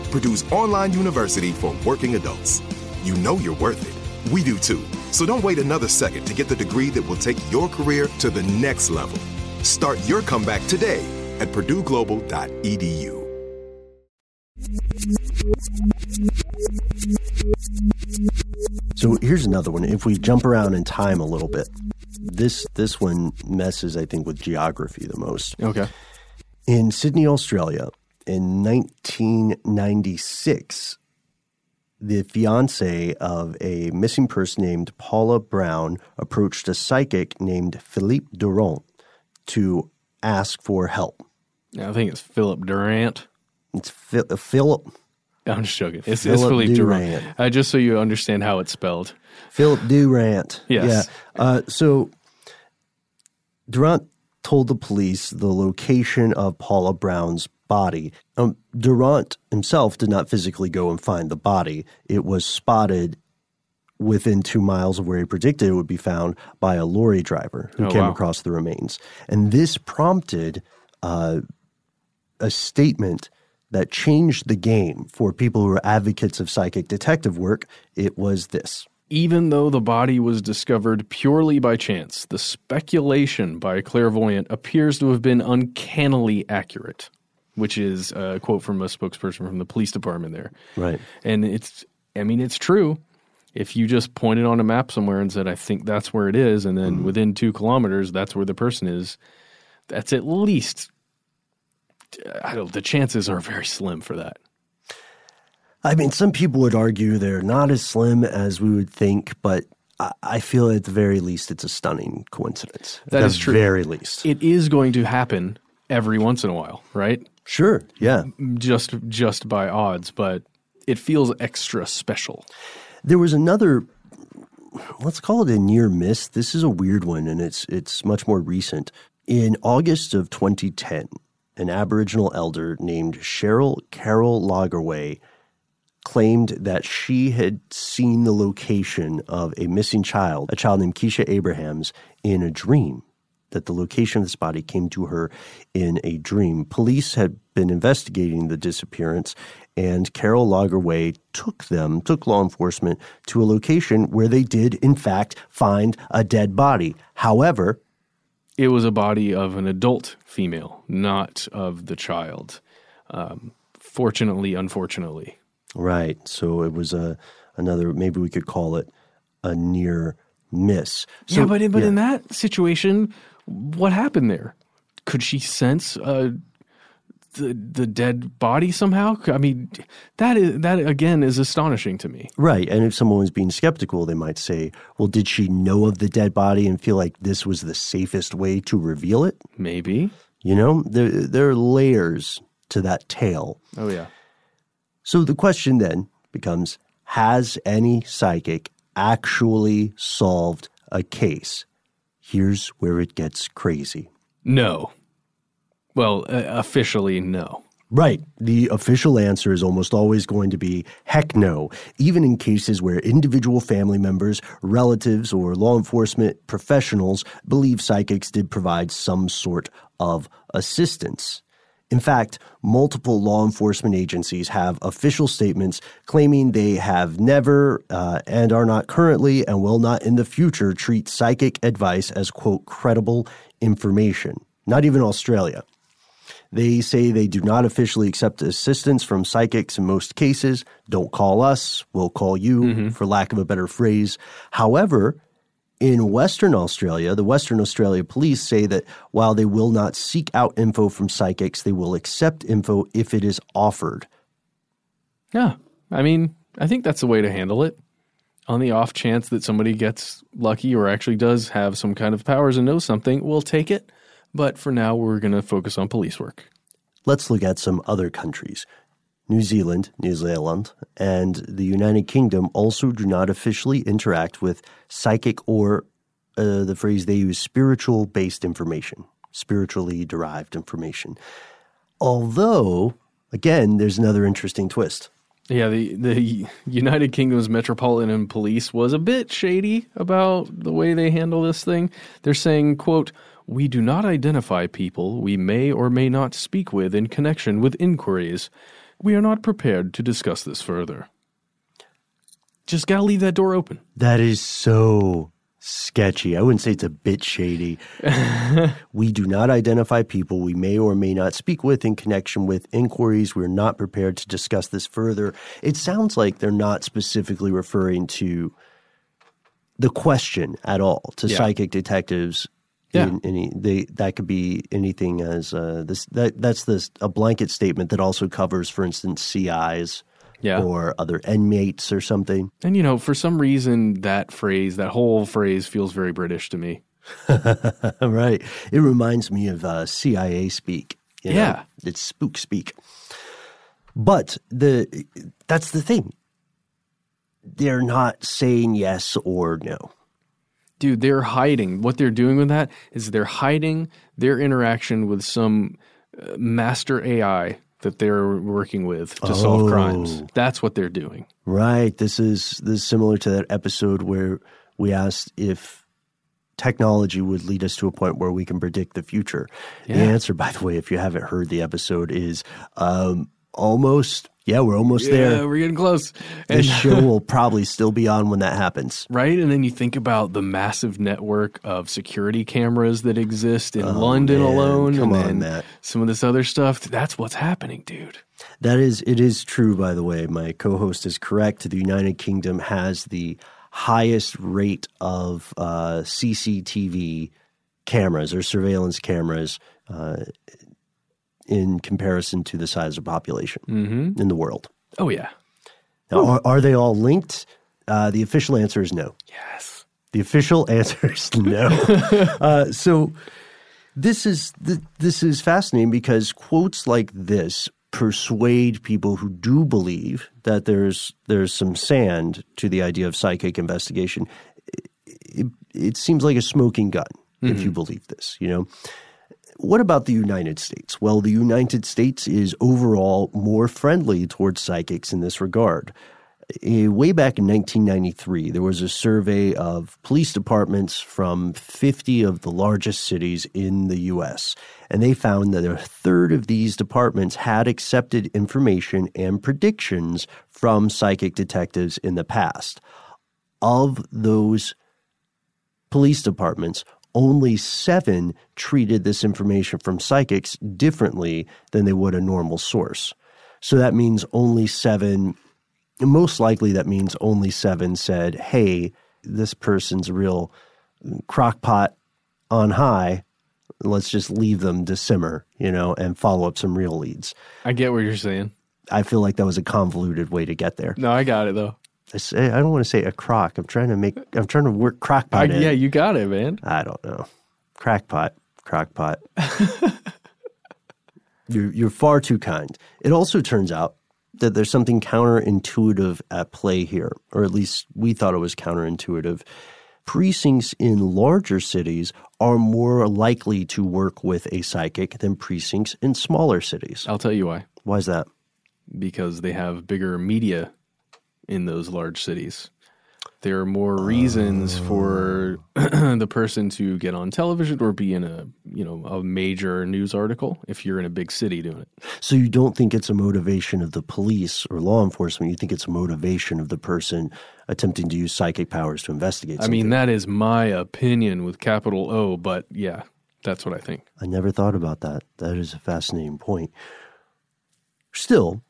Purdue's online university for working adults. You know you're worth it. We do too. So don't wait another second to get the degree that will take your career to the next level. Start your comeback today at purdueglobal.edu. So here's another one. If we jump around in time a little bit, this this one messes, I think, with geography the most. Okay. In Sydney, Australia, in 1996, the fiance of a missing person named Paula Brown approached a psychic named Philippe Durant to ask for help. I think it's Philip Durant. It's Phil- Philip. I'm just joking. It's, Philip it's Philippe Durant. Durant. Uh, just so you understand how it's spelled. Philip Durant. Yes. Yeah. Uh, so Durant told the police the location of Paula Brown's body. Um, Durant himself did not physically go and find the body. It was spotted within two miles of where he predicted it would be found by a lorry driver who Oh, came wow. across the remains. And this prompted uh, a statement that changed the game for people who are advocates of psychic detective work. It was this. Even though the body was discovered purely by chance, the speculation by a clairvoyant appears to have been uncannily accurate, which is a quote from a spokesperson from the police department there. Right. And it's, I mean, it's true. If you just pointed on a map somewhere and said, I think that's where it is, and then mm-hmm. within two kilometers, that's where the person is, that's at least, I don't, the chances are very slim for that. I mean, some people would argue they're not as slim as we would think, but I, feel at the very least it's a stunning coincidence. At That the is true. very least. It is going to happen every once in a while, right? Sure. Yeah. Just just by odds, but it feels extra special. There was another let's call it a near miss. This is a weird one and it's it's much more recent. In August of 2010, an Aboriginal elder named Cheryl Carol Lagerway claimed that she had seen the location of a missing child, a child named Keisha Abrahams, in a dream. That the location of this body came to her in a dream. Police had been investigating the disappearance, and Carol Lagerway took them, took law enforcement to a location where they did, in fact, find a dead body. However, It was a body of an adult female, not of the child. Um, fortunately, unfortunately. Right. So it was a another. Maybe we could call it a near miss. So, yeah, but in, but yeah. in that situation, what happened there? Could she sense uh, the the dead body somehow? I mean, that is that again is astonishing to me. Right. And if someone was being skeptical, they might say, well, did she know of the dead body and feel like this was the safest way to reveal it? Maybe. You know, there, there are layers to that tale. Oh yeah. So the question then becomes Has any psychic actually solved a case? Here's where it gets crazy. No. Well, uh, officially, no. Right. The official answer is almost always going to be heck no, even in cases where individual family members, relatives, or law enforcement professionals believe psychics did provide some sort of assistance. In fact, multiple law enforcement agencies have official statements claiming they have never uh, and are not currently and will not in the future treat psychic advice as, quote, credible information. Not even Australia. They say they do not officially accept assistance from psychics in most cases. Don't call us, we'll call you, Mm-hmm. for lack of a better phrase. However, in Western Australia, the Western Australia police say that while they will not seek out info from psychics, they will accept info if it is offered. Yeah. I mean, I think that's the way to handle it. On the off chance that somebody gets lucky or actually does have some kind of powers and knows something, we'll take it. But for now, we're going to focus on police work. Let's look at some other countries. New Zealand, New Zealand, and the United Kingdom also do not officially interact with psychic or uh, the phrase they use spiritual based information, spiritually derived information. Although, again, there's another interesting twist. Yeah, the, the United Kingdom's Metropolitan Police was a bit shady about the way they handle this thing. They're saying, quote, we do not identify people we may or may not speak with in connection with inquiries. We are not prepared to discuss this further. Just gotta leave that door open. That is so sketchy. I wouldn't say it's a bit shady. [laughs] we do not identify people we may or may not speak with in connection with inquiries. We're not prepared to discuss this further. It sounds like they're not specifically referring to the question at all to Yeah. psychic detectives. Yeah. In any, they that could be anything as uh, this that that's this a blanket statement that also covers, for instance, CIs Yeah. or other inmates or something. And you know, for some reason, that phrase, that whole phrase feels very British to me. [laughs] right. It reminds me of uh, CIA speak. you know? Yeah. It's spook speak. But the that's the thing. They're not saying yes or no. Dude, they're hiding. What they're doing with that is they're hiding their interaction with some uh, master AI that they're working with to solve crimes. Oh. That's what they're doing. Right. This is this is similar to that episode where we asked if technology would lead us to a point where we can predict the future. The answer, by the way, if you haven't heard the episode, is um, almost. Yeah, we're almost Yeah, there. we're getting close. This show [laughs] will probably still be on when that happens. Right? And then you think about the massive network of security cameras that exist in Oh, London man. alone. Come and on, then Matt. some of this other stuff. That's what's happening, dude. That is, it is true, by the way. My co host is correct. The United Kingdom has the highest rate of uh, CCTV cameras or surveillance cameras uh, in comparison to the size of population Mm-hmm. in the world. Oh, yeah. Now, are, are they all linked? Uh, the official answer is no. Yes. The official [laughs] answer is no. [laughs] uh, so this is th- this is fascinating because quotes like this persuade people who do believe that there's there's some sand to the idea of psychic investigation. It, it seems like a smoking gun if you believe this. You know. What about the United States? Well, the United States is overall more friendly towards psychics in this regard. Eh, Way back in 1993, there was a survey of police departments from 50 of the largest cities in the U.S., and they found that a third of these departments had accepted information and predictions from psychic detectives in the past. Of those police departments, only seven treated this information from psychics differently than they would a normal source. So that means only seven, most likely, that means only seven said, hey, this person's a real crockpot on high. Let's just leave them to simmer, you know, and follow up some real leads. I get what you're saying. I feel like that was a convoluted way to get there. No, I got it, though. I, say, I don't want to say a crock. I'm trying to make. I'm trying to work crockpot. I, yeah, you got it, man. I don't know. Crackpot, crockpot. [laughs] you're you're far too kind. It also turns out that there's something counterintuitive at play here, or at least we thought it was counterintuitive. Precincts in larger cities are more likely to work with a psychic than precincts in smaller cities. I'll tell you why. Why is that? Because they have bigger media in those large cities. There are more reasons for [clears throat] the person to get on television or be in a you know a major news article if you're in a big city doing it. So you don't think it's a motivation of the police or law enforcement? You think it's a motivation of the person attempting to use psychic powers to investigate? I mean that is my opinion with capital O, but yeah, That's what I think. I never thought about that. That is a fascinating point. Still,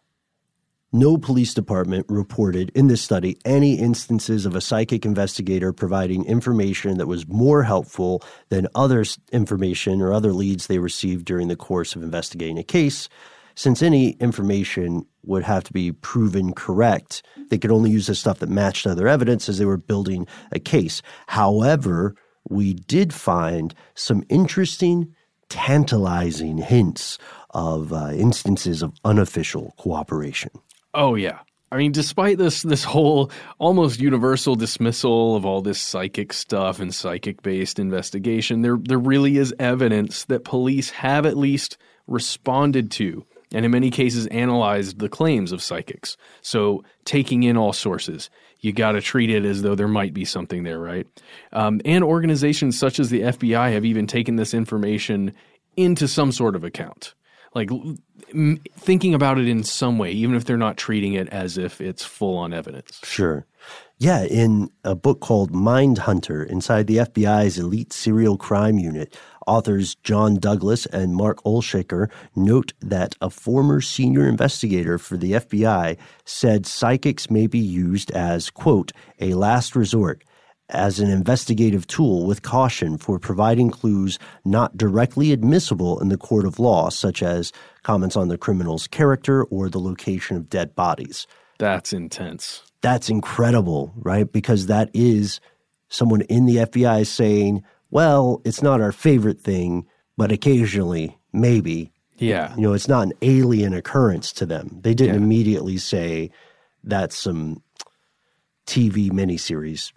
no police department reported in this study any instances of a psychic investigator providing information that was more helpful than other information or other leads they received during the course of investigating a case. Since any information would have to be proven correct, they could only use the stuff that matched other evidence as they were building a case. However, we did find some interesting, tantalizing hints of uh, instances of unofficial cooperation. Oh yeah. I mean, despite this this whole almost universal dismissal of all this psychic stuff and psychic based investigation, there there really is evidence that police have at least responded to and in many cases analyzed the claims of psychics. So taking in all sources, you got to treat it as though there might be something there, right? Um, and organizations such as the FBI have even taken this information into some sort of account like thinking about it in some way, even if they're not treating it as if it's full on evidence. Sure. Yeah, in a book called Mindhunter, inside the FBI's elite serial crime unit, authors John Douglas and Mark Olshaker note that a former senior investigator for the FBI said psychics may be used as, quote, a last resort as an investigative tool with caution for providing clues not directly admissible in the court of law, such as comments on the criminal's character or the location of dead bodies. That's intense. That's incredible, right? Because that is someone in the FBI saying, well, it's not our favorite thing, but occasionally, maybe. Yeah. You know, it's not an alien occurrence to them. They didn't yeah. immediately say that's some TV miniseries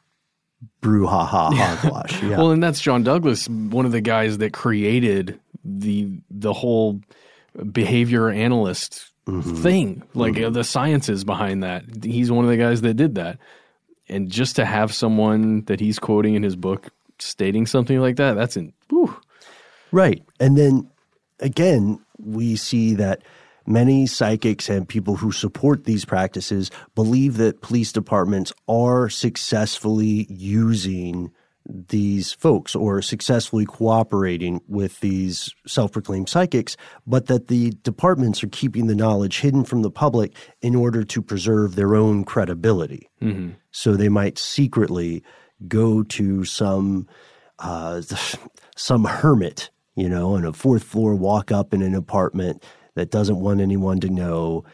brouhaha hogwash. Yeah. well, and that's John Douglas, one of the guys that created the the whole behavior analyst mm-hmm. thing, like mm-hmm. the sciences behind that. He's one of the guys that did that. And just to have someone that he's quoting in his book stating something like that, that's in whew. Right. And then again, we see that Many psychics and people who support these practices believe that police departments are successfully using these folks or successfully cooperating with these self proclaimed psychics, but that the departments are keeping the knowledge hidden from the public in order to preserve their own credibility. Mm-hmm. So they might secretly go to some uh, [laughs] some hermit, you know, on a fourth floor, walk up in an apartment that doesn't want anyone to know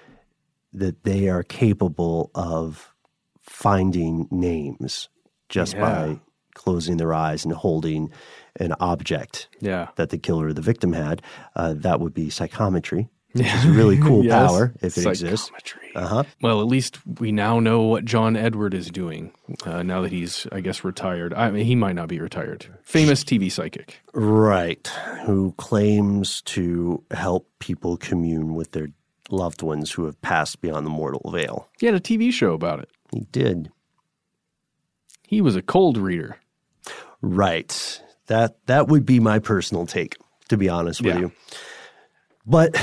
that they are capable of finding names just yeah. by closing their eyes and holding an object yeah. that the killer or the victim had. Uh, that would be psychometry. Which is a really [laughs] cool yes. power if it exists. Uh-huh. Well, at least we now know what John Edward is doing uh, now that he's, I guess, retired. I mean, he might not be retired. Famous TV psychic. Right. Who claims to help people commune with their loved ones who have passed beyond the mortal veil. He had a TV show about it. He did. He was a cold reader. Right. That that would be my personal take, to be honest with yeah. you. But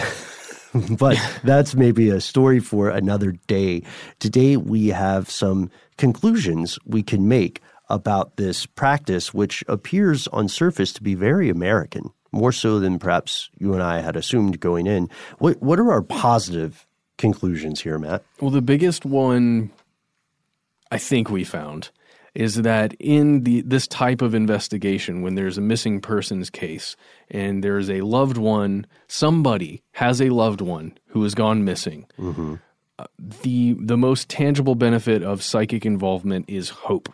[laughs] but that's maybe a story for another day. Today, we have some conclusions we can make about this practice, which appears on surface to be very American, more so than perhaps you and I had assumed going in. What, what are our positive conclusions here, Matt? Well, the biggest one I think we found is that in the this type of investigation when there's a missing persons case and there's a loved one somebody has a loved one who has gone missing mm-hmm. uh, the the most tangible benefit of psychic involvement is hope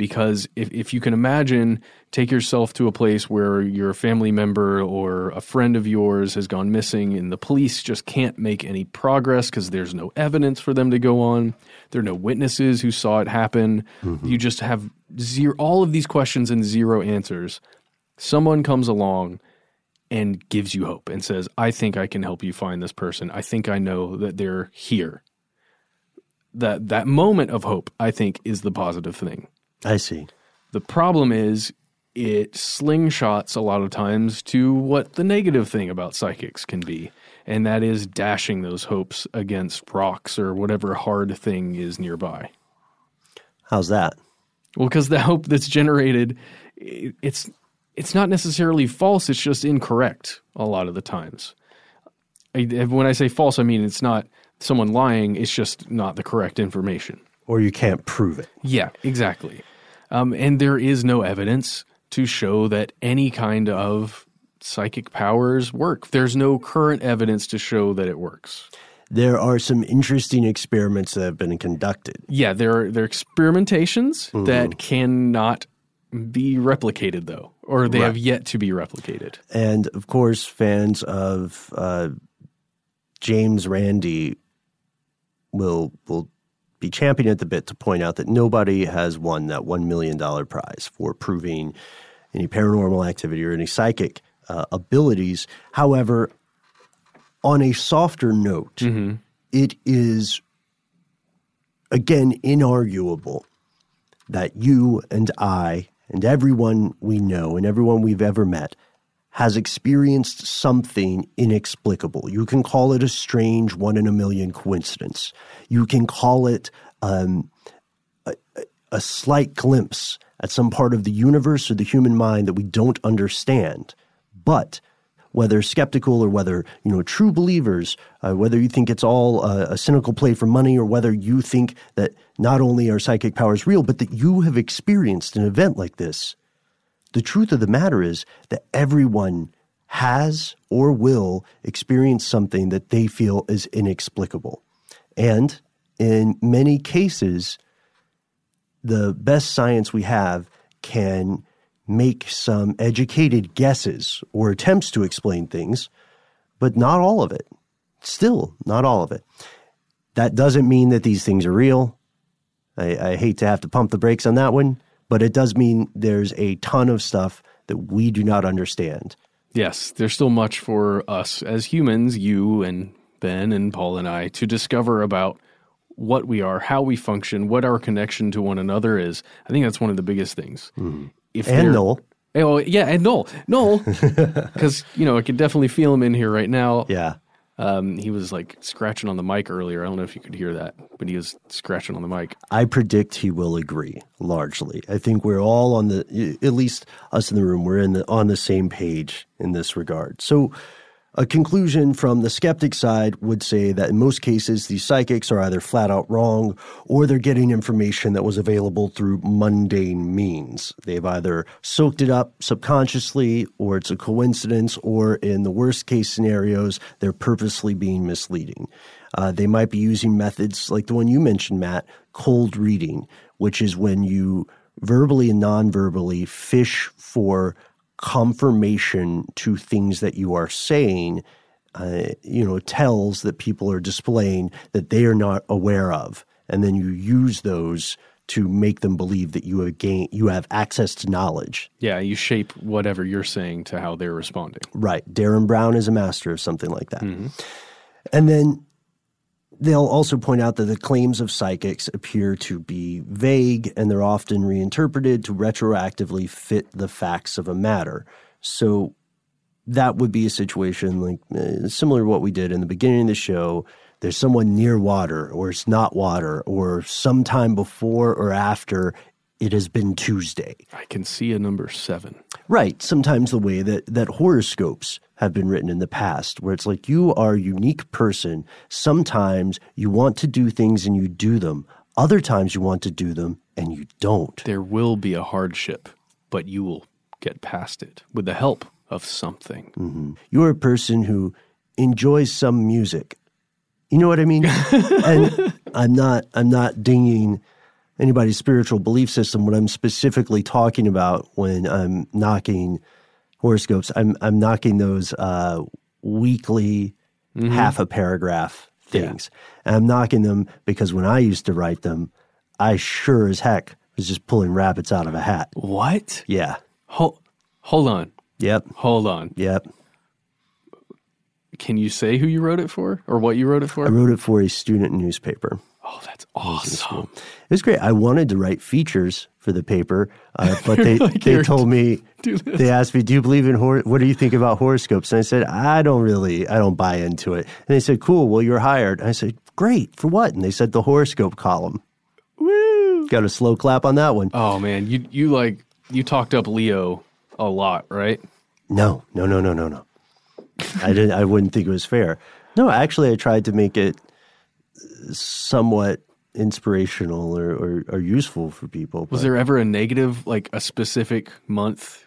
because if, if you can imagine take yourself to a place where your family member or a friend of yours has gone missing and the police just can't make any progress because there's no evidence for them to go on. There are no witnesses who saw it happen. Mm-hmm. you just have zero all of these questions and zero answers. Someone comes along and gives you hope and says i think i can help you find this person. I think i know that they're here. That that moment of hope i think is the positive thing i see the problem is it slingshots a lot of times to what the negative thing about psychics can be, and that is dashing those hopes against rocks or whatever hard thing is nearby. How's that? Well, because the hope that's generated, it's it's not necessarily false, it's just incorrect a lot of the times. I, when I say false, I mean it's not someone lying, it's just not the correct information. Or you can't prove it. Yeah, exactly. Um, and there is no evidence to show that any kind of psychic powers work. There's no current evidence to show that it works. There are some interesting experiments that have been conducted. Yeah, there are there are experimentations Mhm. that cannot be replicated though, or they Right. have yet to be replicated. And of course, fans of uh, James Randi will will be championing at the bit to point out that nobody has won that one million dollar prize for proving any paranormal activity or any psychic uh, abilities. However, on a softer note, it is again inarguable that you and I and everyone we know and everyone we've ever met has experienced something inexplicable. You can call it a strange one in a million coincidence. You can call it um, a, a- slight glimpse at some part of the universe or the human mind that we don't understand. But whether skeptical or whether you know true believers, uh, whether you think it's all uh, a cynical play for money, or whether you think that not only are psychic powers real, but that you have experienced an event like this, the truth of the matter is that everyone has or will experience something that they feel is inexplicable, and in many cases, the best science we have can make some educated guesses or attempts to explain things, but not all of it. Still, not all of it. That doesn't mean that these things are real. I, I hate to have to pump the brakes on that one, but it does mean there's a ton of stuff that we do not understand. Yes, there's still much for us as humans, you and Ben and Paul and I, to discover about what we are, how we function, what our connection to one another is. I think that's one of the biggest things. Hmm. If And Noel. Oh, yeah, and Noel. Noel, [laughs] because, you know, I can definitely feel him in here right now. Yeah. Um, he was like scratching on the mic earlier. I don't know if you could hear that, but he was scratching on the mic. I predict he will agree largely. I think we're all on the at least us in the room we're in the on the same page in this regard. So a conclusion from the skeptic side would say that in most cases these psychics are either flat out wrong or they're getting information that was available through mundane means. They've either soaked it up subconsciously or it's a coincidence or in the worst case scenarios they're purposely being misleading. Uh, they might be using methods like the one you mentioned, Matt, cold reading, which is when you verbally and non verbally fish for confirmation to things that you are saying, uh, you know, tells that people are displaying that they are not aware of. And then you use those to make them believe that you have gain, you have access to knowledge. Yeah, you shape whatever you're saying to how they're responding. Right. Derren Brown is a master of something like that. And then they'll also point out that the claims of psychics appear to be vague and they're often reinterpreted to retroactively fit the facts of a matter. So that would be a situation like uh, similar to what we did in the beginning of the show. There's someone near water, or it's not water, or sometime before or after it has been Tuesday. I can see a number seven. Right. Sometimes the way that, that horoscopes have been written in the past, where it's like you are a unique person. Sometimes you want to do things and you do them. Other times you want to do them and you don't. There will be a hardship, but you will get past it with the help of something. hmm You're a person who enjoys some music. You know what I mean? [laughs] and I'm not I'm not dinging anybody's spiritual belief system. What I'm specifically talking about when I'm knocking horoscopes, I'm I'm knocking those uh, weekly Mhm. half a paragraph things. And I'm knocking them because when I used to write them, I sure as heck was just pulling rabbits out of a hat. What? Yeah. Hold, hold on. Yep. Hold on. Yep. Can you say who you wrote it for or what you wrote it for? I wrote it for a student newspaper. Oh, that's awesome. It was great. I wanted to write features for the paper, uh, [laughs] but they, Like, they told me, [laughs] they asked me, do you believe in hor- what do you think about horoscopes? And I said, I don't really, I don't buy into it. And they said, cool, well, you're hired. And I said, great, for what? And they said, the horoscope column. Woo! Got a slow clap on that one. Oh man, you you like you talked up Leo a lot, right? No, no, no, no, no, no. I didn't. I wouldn't think it was fair. No, actually, I tried to make it somewhat inspirational or, or, or useful for people. Was but- there ever a negative, like a specific month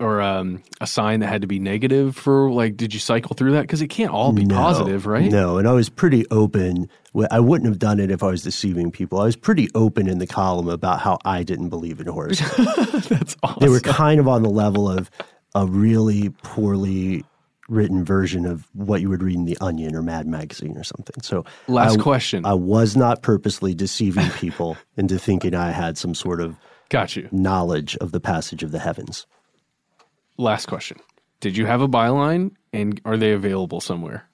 or um, a sign that had to be negative for, like, did you cycle through that? Because it can't all be No, positive, right? No, and I was pretty open. I wouldn't have done it if I was deceiving people. I was pretty open in the column about how I didn't believe in horoscopes. [laughs] That's awesome. they were kind of on the level of a really poorly written version of what you would read in the Onion or Mad Magazine or something. So, Last I- question. I was not purposely deceiving [laughs] people into thinking I had some sort of Got you. knowledge of the passage of the heavens. Last question. Did you have a byline and are they available somewhere?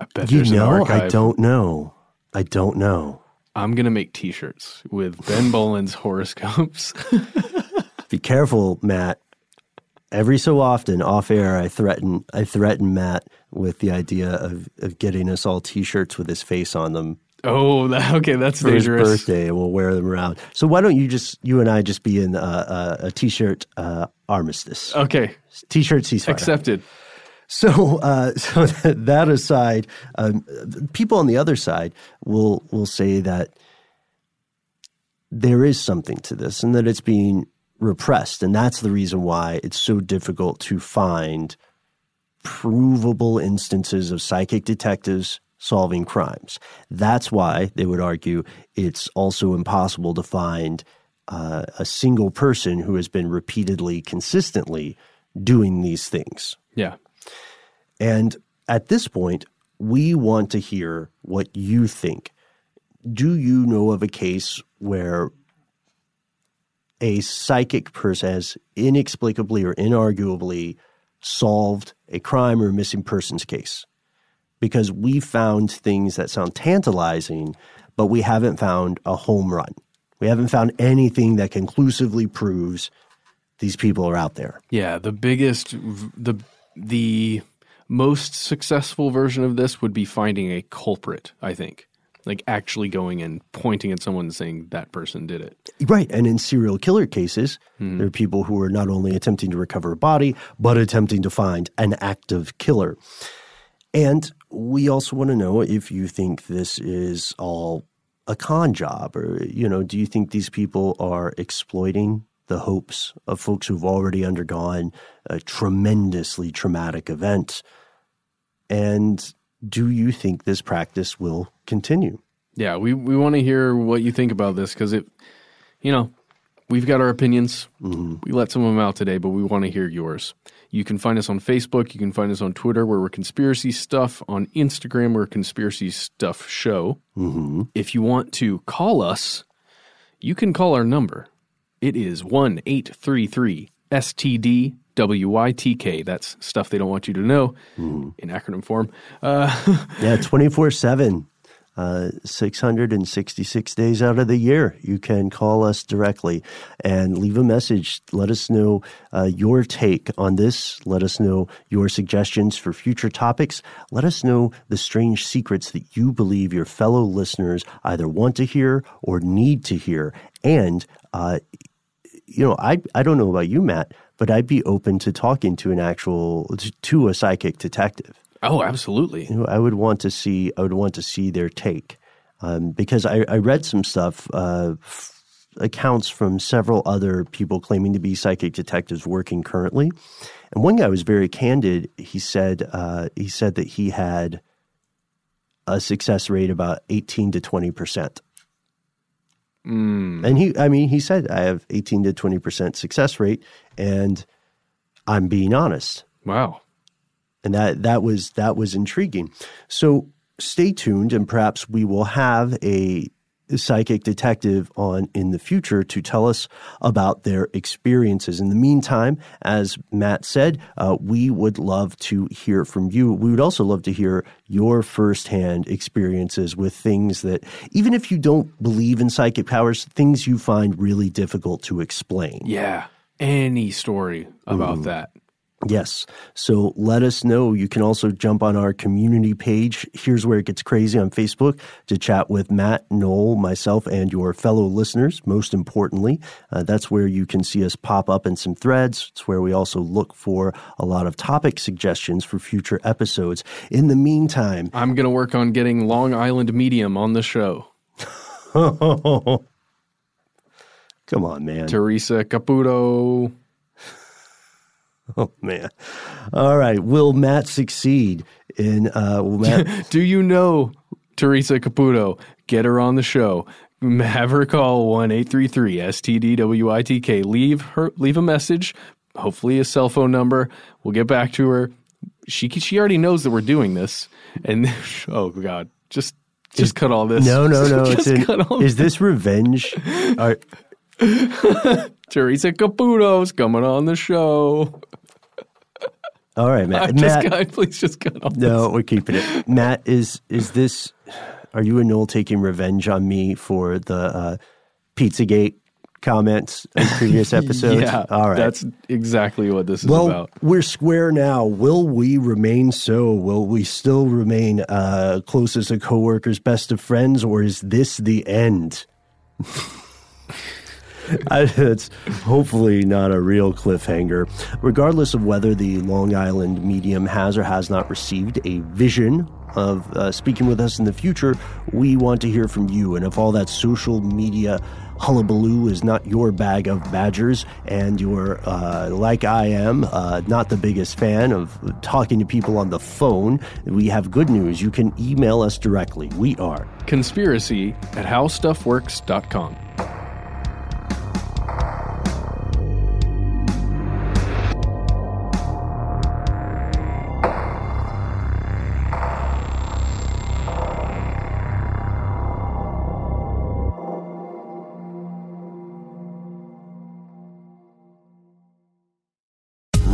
I bet You know, I don't know. I don't know. I'm going to make t shirts with Ben Bowlin's horoscopes. [laughs] Be careful, Matt. Every so often, off air, I threaten I threaten Matt with the idea of, of getting us all T-shirts with his face on them oh, [laughs] okay. That's for his birthday, and we'll wear them around. So why don't you just you and I just be in uh, a, a T-shirt uh, armistice? Okay. T-shirt ceasefire. Accepted. So, uh, [laughs] so that aside, um, people on the other side will will say that there is something to this, and that it's being repressed, and that's the reason why it's so difficult to find provable instances of psychic detectives solving crimes. That's why they would argue it's also impossible to find uh, a single person who has been repeatedly, consistently doing these things. Yeah. And at this point, we want to hear what you think. Do you know of a case where a psychic person has inexplicably or inarguably solved a crime or missing persons case? Because we found things that sound tantalizing, but we haven't found a home run. We haven't found anything that conclusively proves these people are out there. Yeah, the biggest, the the most successful version of this would be finding a culprit. I think, like actually going and pointing at someone and saying that person did it. Right. And in serial killer cases, hmm. there are people who are not only attempting to recover a body, but attempting to find an active killer. And we also want to know if you think this is all a con job, or, you know, do you think these people are exploiting the hopes of folks who've already undergone a tremendously traumatic event? And do you think this practice will continue? Yeah, we we want to hear what you think about this because it, you know, we've got our opinions. We let some of them out today, but we want to hear yours. You can find us on Facebook. You can find us on Twitter, where we're Conspiracy Stuff. On Instagram, we're Conspiracy Stuff Show. Mm-hmm. If you want to call us, you can call our number. It is one eight three three STD WYTK. That's stuff they don't want you to know in acronym form. Uh, [laughs] Yeah, 24 7, uh, 666 days out of the year. You can call us directly and leave a message. Let us know uh, your take on this. Let us know your suggestions for future topics. Let us know the strange secrets that you believe your fellow listeners either want to hear or need to hear. And, uh, you know, I, I don't know about you, Matt, but I'd be open to talking to an actual, to a psychic detective oh, absolutely. you know, I would want to see. I would want to see their take um, because I, I read some stuff, uh, f- accounts from several other people claiming to be psychic detectives working currently, and one guy was very candid. He said uh, he said that he had a success rate about eighteen to twenty percent. Mm. And he, I mean, he said I have eighteen to twenty percent success rate, and I'm being honest Wow. and that that was that was intriguing. So stay tuned, and perhaps we will have a psychic detective on in the future to tell us about their experiences. In the meantime, as Matt said, uh, we would love to hear from you. We would also love to hear your firsthand experiences with things that, even if you don't believe in psychic powers, things you find really difficult to explain. Yeah. Any story about that. Yes. So let us know. You can also jump on our community page. Here's where it gets crazy on Facebook to chat with Matt, Noel, myself, and your fellow listeners. Most importantly, uh, that's where you can see us pop up in some threads. It's where we also look for a lot of topic suggestions for future episodes. In the meantime, I'm going to work on getting Long Island Medium on the show. [laughs] Come on, man. Teresa Caputo. [laughs] Oh man! All right. Will Matt succeed in? Uh, will Matt? [laughs] Do you know Teresa Caputo? Get her on the show. Have her call one eight three three STDWYTK. Leave her. Leave a message. Hopefully a cell phone number. We'll get back to her. She she already knows that we're doing this. And [laughs] oh god, just just cut all this. No, no, no. it's Just in, cut all is this revenge? Are, Teresa Caputo's coming on the show. all right, I Matt. just Matt got, please just cut all no, we're keeping it. Matt, is is this? Are you and Noel taking revenge on me for the uh, PizzaGate comments in previous [laughs] episodes? Yeah, All right. That's exactly what this is well, about. we're square now. Will we remain so? Will we still remain uh, closest of coworkers, best of friends, or is this the end? [laughs] [laughs] It's hopefully not a real cliffhanger. Regardless of whether the Long Island medium has or has not received a vision of uh, speaking with us in the future, we want to hear from you. And if all that social media hullabaloo is not your bag of badgers, and you're, uh, like I am, uh, not the biggest fan of talking to people on the phone, we have good news. You can email us directly. We are Conspiracy at howstuffworks.com.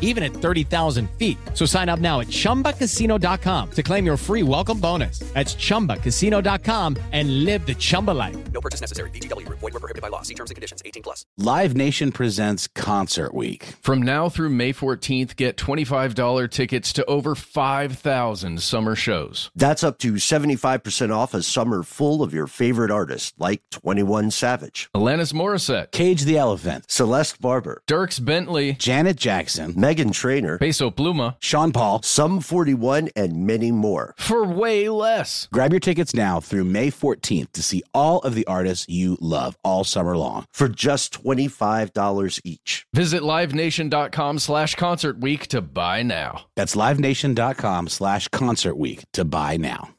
even at 30,000 feet. So sign up now at chumbacasino.com to claim your free welcome bonus. That's chumbacasino.com and live the Chumba life. No purchase necessary. VGW Group. Void were prohibited by law. See terms and conditions. 18 plus. Live Nation presents Concert Week. From now through May 14th, get $25 tickets to over 5,000 summer shows. That's up to 75% off a summer full of your favorite artists like 21 Savage, Alanis Morissette, Cage the Elephant, Celeste Barber, Dierks Bentley, Janet Jackson, Meghan Trainor, Peso Pluma, Sean Paul, Sum 41, and many more. for way less. Grab your tickets now through May 14th to see all of the artists you love all summer long. For just $25 each. Visit livenation.com slash concert week to buy now. That's livenation.com slash concert week to buy now.